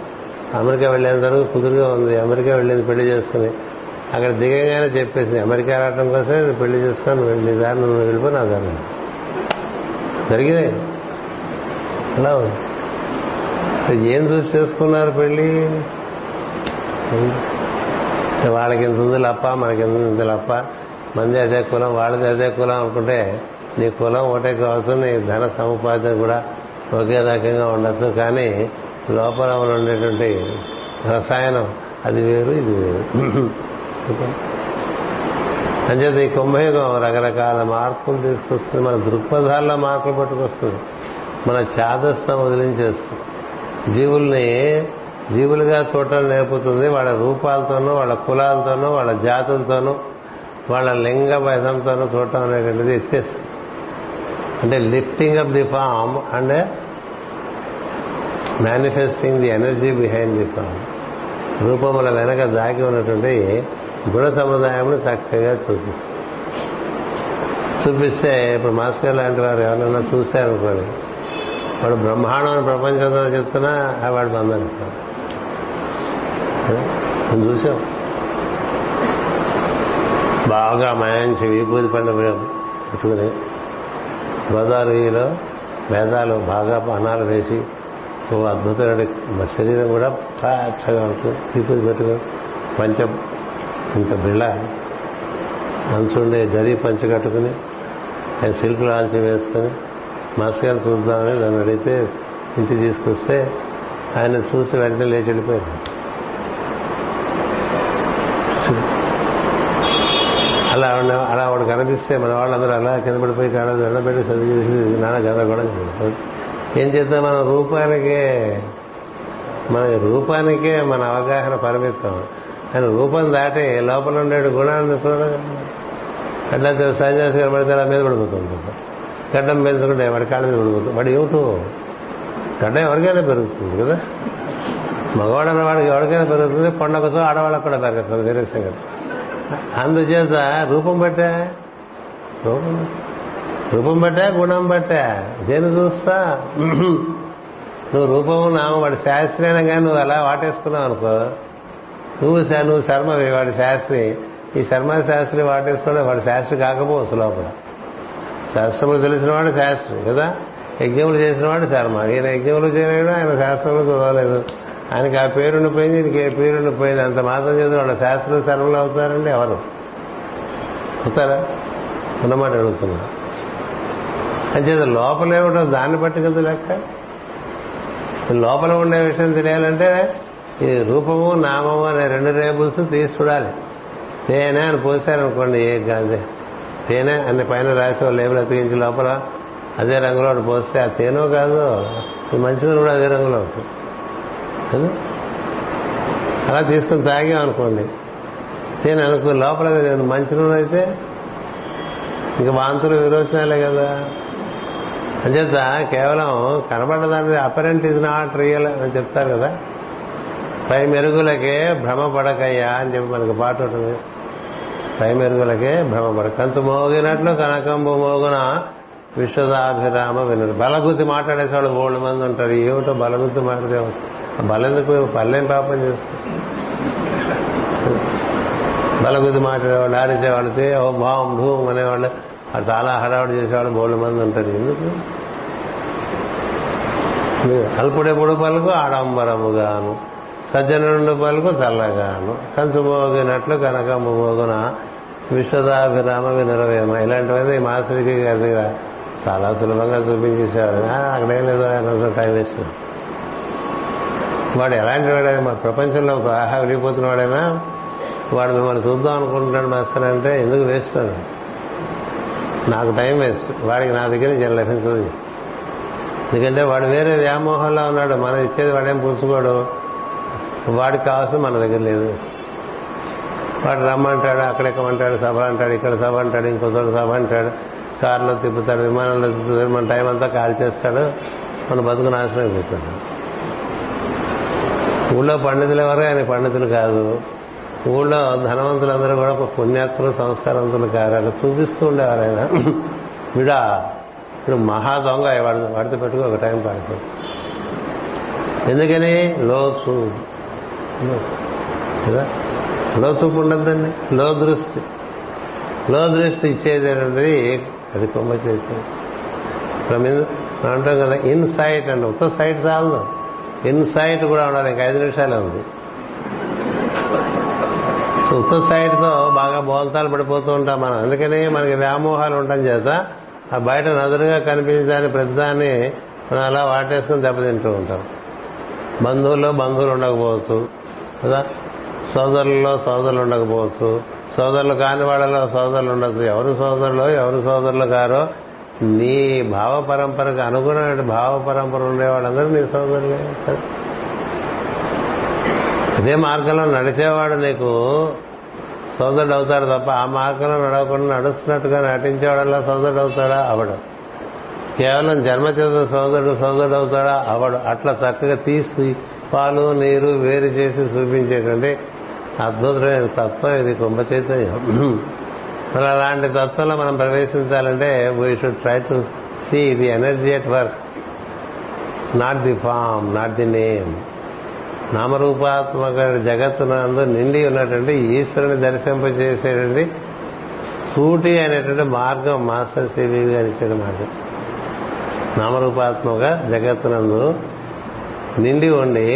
అమెరికా వెళ్ళేంత వరకు కుదురుగా ఉంది. అమెరికా వెళ్ళింది పెళ్ళి చేసుకుని. అక్కడ దిగగానే చెప్పేసి అమెరికా రావడం కోసం నేను పెళ్ళి చేస్తాను నీ దారి నువ్వు వెళ్ళిపో నా దారి జరిగినాయి అలా ఉంది. ఏం చూసి చేసుకున్నారు పెళ్ళి? వాళ్ళకి ఇంత ఉంది లప్ప? మనకి ఎంత ఉంది లప్ప? మంది అదే కులం వాళ్ళది అదే కులం అనుకుంటే నీ కులం ఒకటే కావచ్చు నీ ధన సముపార్జన కూడా ఒకే రకంగా ఉండొచ్చు. కానీ లోపల ఉండేటువంటి రసాయనం అది వేరు ఇది వేరు. (laughs) అంచేత ఈ కుంభయుగం రకరకాల మార్పులు తీసుకొస్తుంది. మన దృక్పథాల్లో మార్పులు పట్టుకొస్తుంది. మన చాదస్తం వదిలించేస్తుంది. జీవుల్ని జీవులుగా చూడటం నేర్పుతుంది వాళ్ళ రూపాలతోనూ వాళ్ళ కులాలతోనూ వాళ్ళ జాతులతోనూ వాళ్ళ లింగ భేదంతోనూ చూడటం అనేటువంటిది ఎత్తేస్తుంది. అంటే lifting up the form and manifesting the energy behind the form రూపముల వెనక దాగి ఉన్నటువంటి గుణ సముదాయమును చక్కగా చూపిస్తుంది. చూపిస్తే ఇప్పుడు మాస్టర్ లాంటి వారు ఎవరైనా చూశారనుకోండి వాడు బ్రహ్మాండం ప్రపంచంతో చెప్తున్నా వాడు బంధిస్తాడు మనం చూసాం. బాగా మంచి విభూతి పండు పెట్టుకుని గోదావరిలో వేదాలు బాగా బాణాలు వేసి ఓ అద్భుతమైన శరీరం కూడా పచ్చగా ఉంటుంది. విభూతి పెట్టుకుని పంచ ఇంత బిళ్ళ అంచుండే జరి పంచ కట్టుకుని సిల్క్ లాంచి వేసుకుని మాస్గారు చూద్దామని నన్ను అడిగితే ఇంటికి తీసుకొస్తే ఆయన చూసి వెంటనే లేచి వెళ్ళిపోయారు. అలా అలా వాడు కనిపిస్తే మన వాళ్ళందరూ అలా కింద పడిపోయి కాడ దండపెట్టి చదివి నాన్న గందరగోళం ఏం చేద్దాం? మన రూపానికే మన రూపానికే మన అవగాహన పరిమితం. అని రూపం దాటి లోపల ఉండే గుణాన్ని చూడగా అట్లా సన్యాసి కనబడితే అలా మీద పడిపోతుంది. గడ్డం పెంచుకుంటే వాడి కాళ్ళ మీద పడిపోతుంది. వాడు ఏమిటో? గడ్డం ఎవరికైనా పెరుగుతుంది కదా. మగవాడు అన్నవాడికి ఎవరికైనా పెరుగుతుంది. పండగతో ఆడవాళ్ళకు కూడా పెరుగుతుంది. వేరే సంగతి. అందుచేత రూపం పట్టా? రూపం రూపం బట్టే గుణం పట్టా? దేని చూస్తా? నువ్వు రూపం నామం వాడి శాస్త్రీయన కానీ నువ్వు అలా వాటేసుకున్నావు అనుకో. నువ్వు నువ్వు శర్మవి వాడి శాస్త్రి. ఈ శర్మ శాస్త్రి వాటేసుకున్నా వాడి శాస్త్రి కాకపోవచ్చు లోపల. శాస్త్రములు తెలిసిన వాడు శాస్త్రి కదా? యజ్ఞములు చేసిన వాడు శర్మ. ఈయన యజ్ఞములు చేయలేడు ఆయన శాస్త్రములు చదవలేదు. ఆయనకి ఆ పేరుండి పోయింది ఈయనకి ఏ పేరుండి పోయింది అంత మాత్రం చేత వాళ్ళ శాస్త్రం శర్మలు అవుతారండి ఎవరు? అవుతారా? ఉన్నమాట అడుగుతున్నా. అంచేత లోపలేమిటో దాన్ని బట్టి కదా లెక్క. లోపల ఉండే విషయం తెలియాలంటే ఈ రూపము నామము అనే రెండు రేబుల్స్ తీసి చూడాలి. తేనె అని పోసారనుకోండి ఏ కాదే తేనె అన్ని పైన రాసి వాళ్ళు లేబుల్ అతికించి లోపల అదే రంగులో పోస్తే ఆ తేనో కాదు మంచిది కూడా అదే రంగులో ఉంటుంది కదా? అలా తీసుకుని తాగాం అనుకోండి. తేనె అనుకో లోపల మంచినీళ్ళు అయితే ఇంకా వాంతులు విరోచనాలే కదా. అంచేత కేవలం కనబడదాన్ని అపరెంట్ ఇస్ నాట్ రియల్ అని చెప్తారు కదా. పై మెరుగులకే భ్రమ పడకయ్యా అని చెప్పి మనకు పాట ఉంటుంది. పై మెరుగులకే భ్రమ పడ కంచు మోగినట్లు కనకంబు మోగున విశ్వదాభిరామ వినరు బలగుద్ది మాట్లాడేసేవాళ్ళు మూడు మంది ఉంటారు. ఏమిటో బలగుద్ది మాట్లాడే వస్తుంది బలెందుకు? పల్లెం పాపం చేస్తాం బలగుద్ది మాట్లాడేవాళ్ళు ఆరేసేవాళ్ళకి ఓ భావం భూమ్ అనేవాళ్ళు అది చాలా హడావుడు చేసేవాళ్ళు మూడు మంది ఉంటారు. ఎందుకు? అల్పుడెప్పుడు పలుకు ఆడంబరముగాను. సజ్జనుడు పలుకు చల్లగాను. కంచు మోగినట్లు కనకమ్మ విశ్వదాభిరామ వినరవేమ ఇలాంటివన్నీ ఈ మాస్టర్కి గారి దగ్గర చాలా సులభంగా చూపించేసేవారు. అక్కడేం లేదు ఆయన టైం వేస్ట్. వాడు ఎలాంటి వాడైనా మన ప్రపంచంలో బాగా విడిపోతున్న వాడైనా వాడు మిమ్మల్ని చూద్దాం అనుకుంటున్నాడు మాస్టర్ అంటే ఎందుకు వేస్ట్ అది? నాకు టైం వేస్ట్. వాడికి నా దగ్గర నుంచి లభించదు. ఎందుకంటే వాడు వేరే వ్యామోహంలో ఉన్నాడు. మనం ఇచ్చేది వాడేం పుచ్చుకోడు వాడికి కావాల్సిన మన దగ్గర లేదు. వాడు రమ్మంటాడు అక్కడెక్కమంటాడు సభ అంటాడు ఇక్కడ సభ అంటాడు ఇంకో చోట సభ అంటాడు కారులో తిప్పుతాడు విమానంలో తిప్పుతాడు మన టైం అంతా కాల్ చేస్తాడు మన బతుకు నాశనం అయిపోతాడు ఊళ్ళో పండితులు ఎవరు? ఆయన పండితులు కాదు. ఊళ్ళో ధనవంతులందరూ కూడా ఒక పుణ్యాత్ములు సంస్కారవంతులు కారు. అక్కడ చూపిస్తూ ఉండేవారు ఆయన. విడా ఇప్పుడు మహా దొంగ. వాడి వాడితో పెట్టుకో ఒక టైం పడుతుంది ఎందుకని? లోచు కదా? లో చూపు ఉండద్దండి. లో దృష్టి లో దృష్టి ఇచ్చేది అనేది అది కొమ్మ చేసేది. మనం అంటాం కదా ఇన్సైట్ అండి ఉత్త సైట్ చాలదు. ఇన్సైట్ కూడా ఉండాలి ఇంకా ఐదు నిమిషాలే ఉంది సో ఉత్త సైట్తో బాగా బోల్తాలు పడిపోతూ ఉంటాం మనం. అందుకని మనకి వ్యామోహాలు ఉండటం చేత ఆ బయట నదురుగా కనిపించడానికి ప్రతిదాన్ని మనం అలా వాటేసుకుని దెబ్బతింటూ ఉంటాం. బంధువుల్లో బంధువులు ఉండకపోవచ్చు కదా సోదరుల్లో సోదరులు ఉండకపోవచ్చు సోదరులు కాని వాళ్ళలో సోదరులు ఉండదు ఎవరు సోదరులో ఎవరు సోదరులు కారో నీ భావ పరంపరకు అనుగుణమైన భావ పరంపర ఉండేవాళ్ళందరూ నీ సోదరులే. అదే మార్గంలో నడిచేవాడు నీకు సోదరుడు అవుతాడు తప్ప ఆ మార్గంలో నడవకుండా నడుస్తున్నట్టుగా నటించేవాడల్లా సోదరుడు అవుతాడా? అవడు. కేవలం జన్మచేత సోదరుడు సోదరుడు అవుతాడా? అవడు. అట్లా చక్కగా తీసి పాలు నీరు వేరు చేసి చూపించేటువంటి అద్భుతమైన తత్వం ఇది కుంభ చైతన్యం మరి అలాంటి తత్వంలో మనం ప్రవేశించాలంటే we should try to see the energy at work not the form not the name నామరూపాత్మక జగత్తునందు నిండి ఉన్నటువంటి ఈశ్వరుని దర్శింపజేసేటువంటి సూటి అనేటువంటి మార్గం మాస్టర్ సివి గారు ఇచ్చిన మార్గం నామరూపాత్మక జగత్తునందు నిండి ఉండి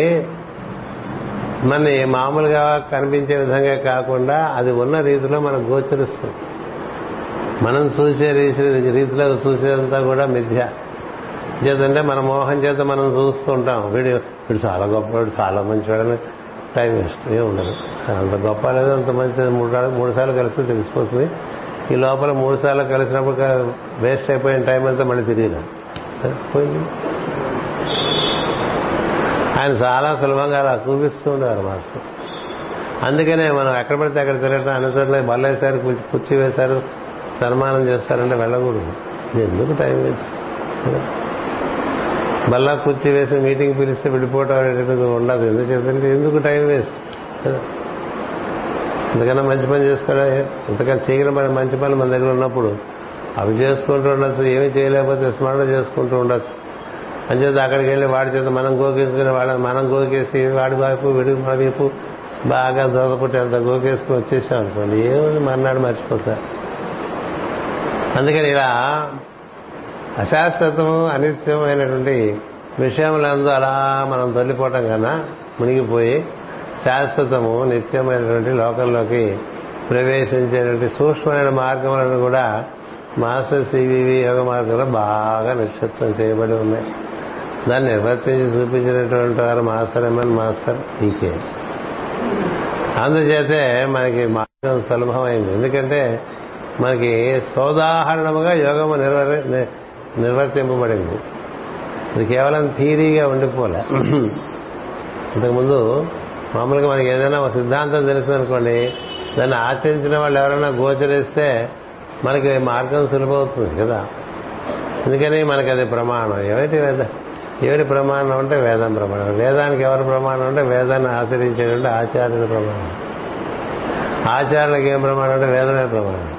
మన మామూలుగా కనిపించే విధంగా కాకుండా అది ఉన్న రీతిలో మనకు గోచరిస్తుంది మనం చూసే రీతి రీతిలో చూసేదంతా కూడా మిథ్య. చేతంటే మన మోహం చేత మనం చూస్తూ ఉంటాం వీడు వీడు చాలా గొప్పవాడు చాలా మంచివాడని టైం వేస్ట్ ఉండదు. అంత గొప్ప లేదు అంత మంచిది మూడు సార్లు మూడు సార్లు కలిసి తెలిసిపోతుంది. ఈ లోపల మూడు సార్లు కలిసినప్పుడు వేస్ట్ అయిపోయిన టైం అంతా మళ్ళీ తిరిగి పోయింది. ఆయన చాలా సులభంగా అలా చూపిస్తూ ఉండేవారు మాస్టర్. అందుకనే మనం ఎక్కడ పడితే అక్కడ తిరగటం అన్ని చోట్ల బల్లేశారు కుర్చీ- వేశారు సన్మానం చేస్తారంటే వెళ్ళకూడదు. ఇది ఎందుకు టైం వేస్ట్? బల్లా కుర్చీ వేసి మీటింగ్ పిలిస్తే వెళ్ళిపోవటం అనేటువంటిది ఉండదు. ఎందుకు చెప్తుంటే ఎందుకు టైం వేస్ట్? ఇంతకన్నా మంచి పని చేసుకోవడం ఇంతకన్నా చేయగల మన మంచి పనులు మన దగ్గర ఉన్నప్పుడు? అవి చేసుకుంటూ ఉండొచ్చు ఏమీ చేయలేకపోతే స్మరణ చేసుకుంటూ ఉండొచ్చు. అంచేత అక్కడికి వెళ్ళి వాడి చేత మనం గోకేసుకుని వాళ్ళని మనం గోకేసి వాడి వైపు విడి మా వైపు బాగా దొరకపుట్టి అంత గోకేసుకుని వచ్చేసాం అనుకోండి. ఏముంది? మర్నాడు మర్చిపోతా. అందుకని ఇలా అశాశ్వతము అనిత్యమైనటువంటి విషయములందు అలా మనం తొలిపోవటం కన్నా మునిగిపోయి శాశ్వతము నిత్యమైనటువంటి లోకంలోకి ప్రవేశించేటువంటి సూక్ష్మమైన మార్గములను కూడా మాస్టర్ సివివి యోగ మార్గంలో బాగా నిక్షిప్తం చేయబడి ఉన్నాయి. దాన్ని నిర్వర్తించి చూపించినటువంటి వారు మాస్టర్ ఎంఎన్ మాస్టర్ ఈకే అందుచేతే మనకి మార్గం సులభమైంది. ఎందుకంటే మనకి సోదాహరణముగా యోగము నిర్వర్ నిర్వర్తింపబడింది. ఇది కేవలం థీరీగా ఉండిపోలే. ఇంతకుముందు మామూలుగా మనకి ఏదైనా ఒక సిద్ధాంతం తెలిసిందనుకోండి దాన్ని ఆచరించిన వాళ్ళు ఎవరైనా గోచరిస్తే మనకి మార్గం సులభమవుతుంది కదా. ఎందుకని? మనకి అది ప్రమాణం. ఏమిటి ఏమిటి ప్రమాణం అంటే వేదం ప్రమాణం. వేదానికి ఎవరి ప్రమాణం అంటే వేదాన్ని ఆచరించేటువంటి ఆచార్యుల ప్రమాణం. ఆచార్యులకు ఏం ప్రమాణం అంటే వేదమే ప్రమాణం.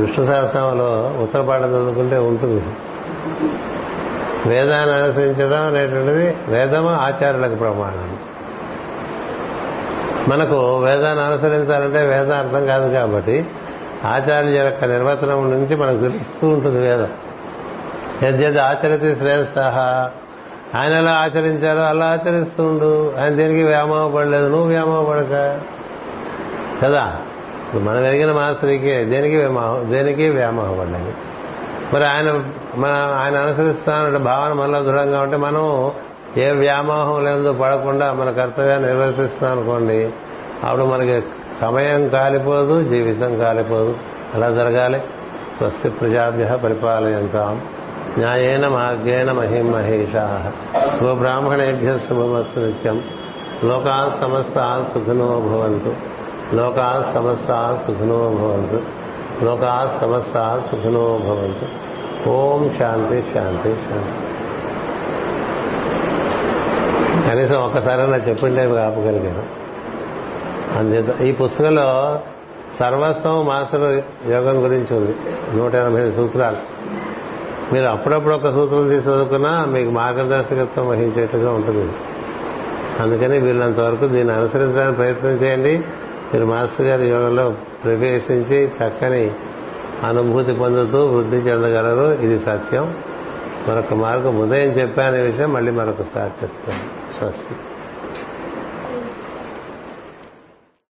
విష్ణు సహస్రంలో ఉత్తరపాఠం చదువుకుంటే ఉంటుంది. వేదాన్ని అనుసరించడం అనేటువంటిది వేదము ఆచార్యులకు ప్రమాణం. మనకు వేదాన్ని అనుసరించాలంటే వేదం అర్థం కాదు కాబట్టి ఆచార్యుల యొక్క నిర్వచనం నుంచి మనకు తెలుస్తూ ఉంటుంది వేదం. యద్యద్ ఆచరితే శ్రేష్ట ఆయన ఎలా ఆచరించారో అలా ఆచరిస్తుండు ఆయన దేనికి వ్యామోహపడలేదు నువ్వు వ్యామోహపడక కదా? మనం ఎరిగిన మాస్టర్కి దేనికి వ్యామోహం దేనికి వ్యామోహపడలేదు మరి ఆయన మన ఆయన అనుసరిస్తానంటే భావన మనలో దృఢంగా ఉంటే మనం ఏ వ్యామోహం లేదు పడకుండా మన కర్తవ్యాన్ని నిర్వర్తిస్తాం అనుకోండి. అప్పుడు మనకి సమయం కాలిపోదు జీవితం కాలిపోదు. అలా జరగాలి. స్వస్తి ప్రజాభ్య పరిపాలయంతాం. న్యాయేన మార్గేణ మహిం మహేషా గోబ్రాహ్మణేభ్య శుభమస్తు నిత్యం. లోకా సమస్త సుఖినో భవంతు. లోకా సమస్త సుఖినో భవంతు. లోకా సమస్త సుఖినో భవంతు. ఓం శాంతి శాంతి శాంతి. కనీసం ఒక్కసారైనా చెప్పిండే ఆపగలిగాను. అందుచేత ఈ పుస్తకంలో సర్వస్వం మాస్టర్ యోగం గురించి ఉంది. నూట ఎనభై సూత్రాలు. మీరు అప్పుడప్పుడు ఒక సూత్రం తీసి చదువుకున్నా మీకు మార్గదర్శకత్వం వహించేట్టుగా ఉంటుంది. అందుకని వీళ్ళంత వరకు దీన్ని అనుసరించడానికి ప్రయత్నం చేయండి. మీరు మాస్టర్ గారి యోగంలో ప్రవేశించి చక్కని అనుభూతి పొందుతూ వృద్ధి చెందగలరు. ఇది సత్యం. మరొక మార్గం ఉదయం చెప్పానే విషయం మళ్ళీ మరొకసారి చెప్తాను. స్వస్తి.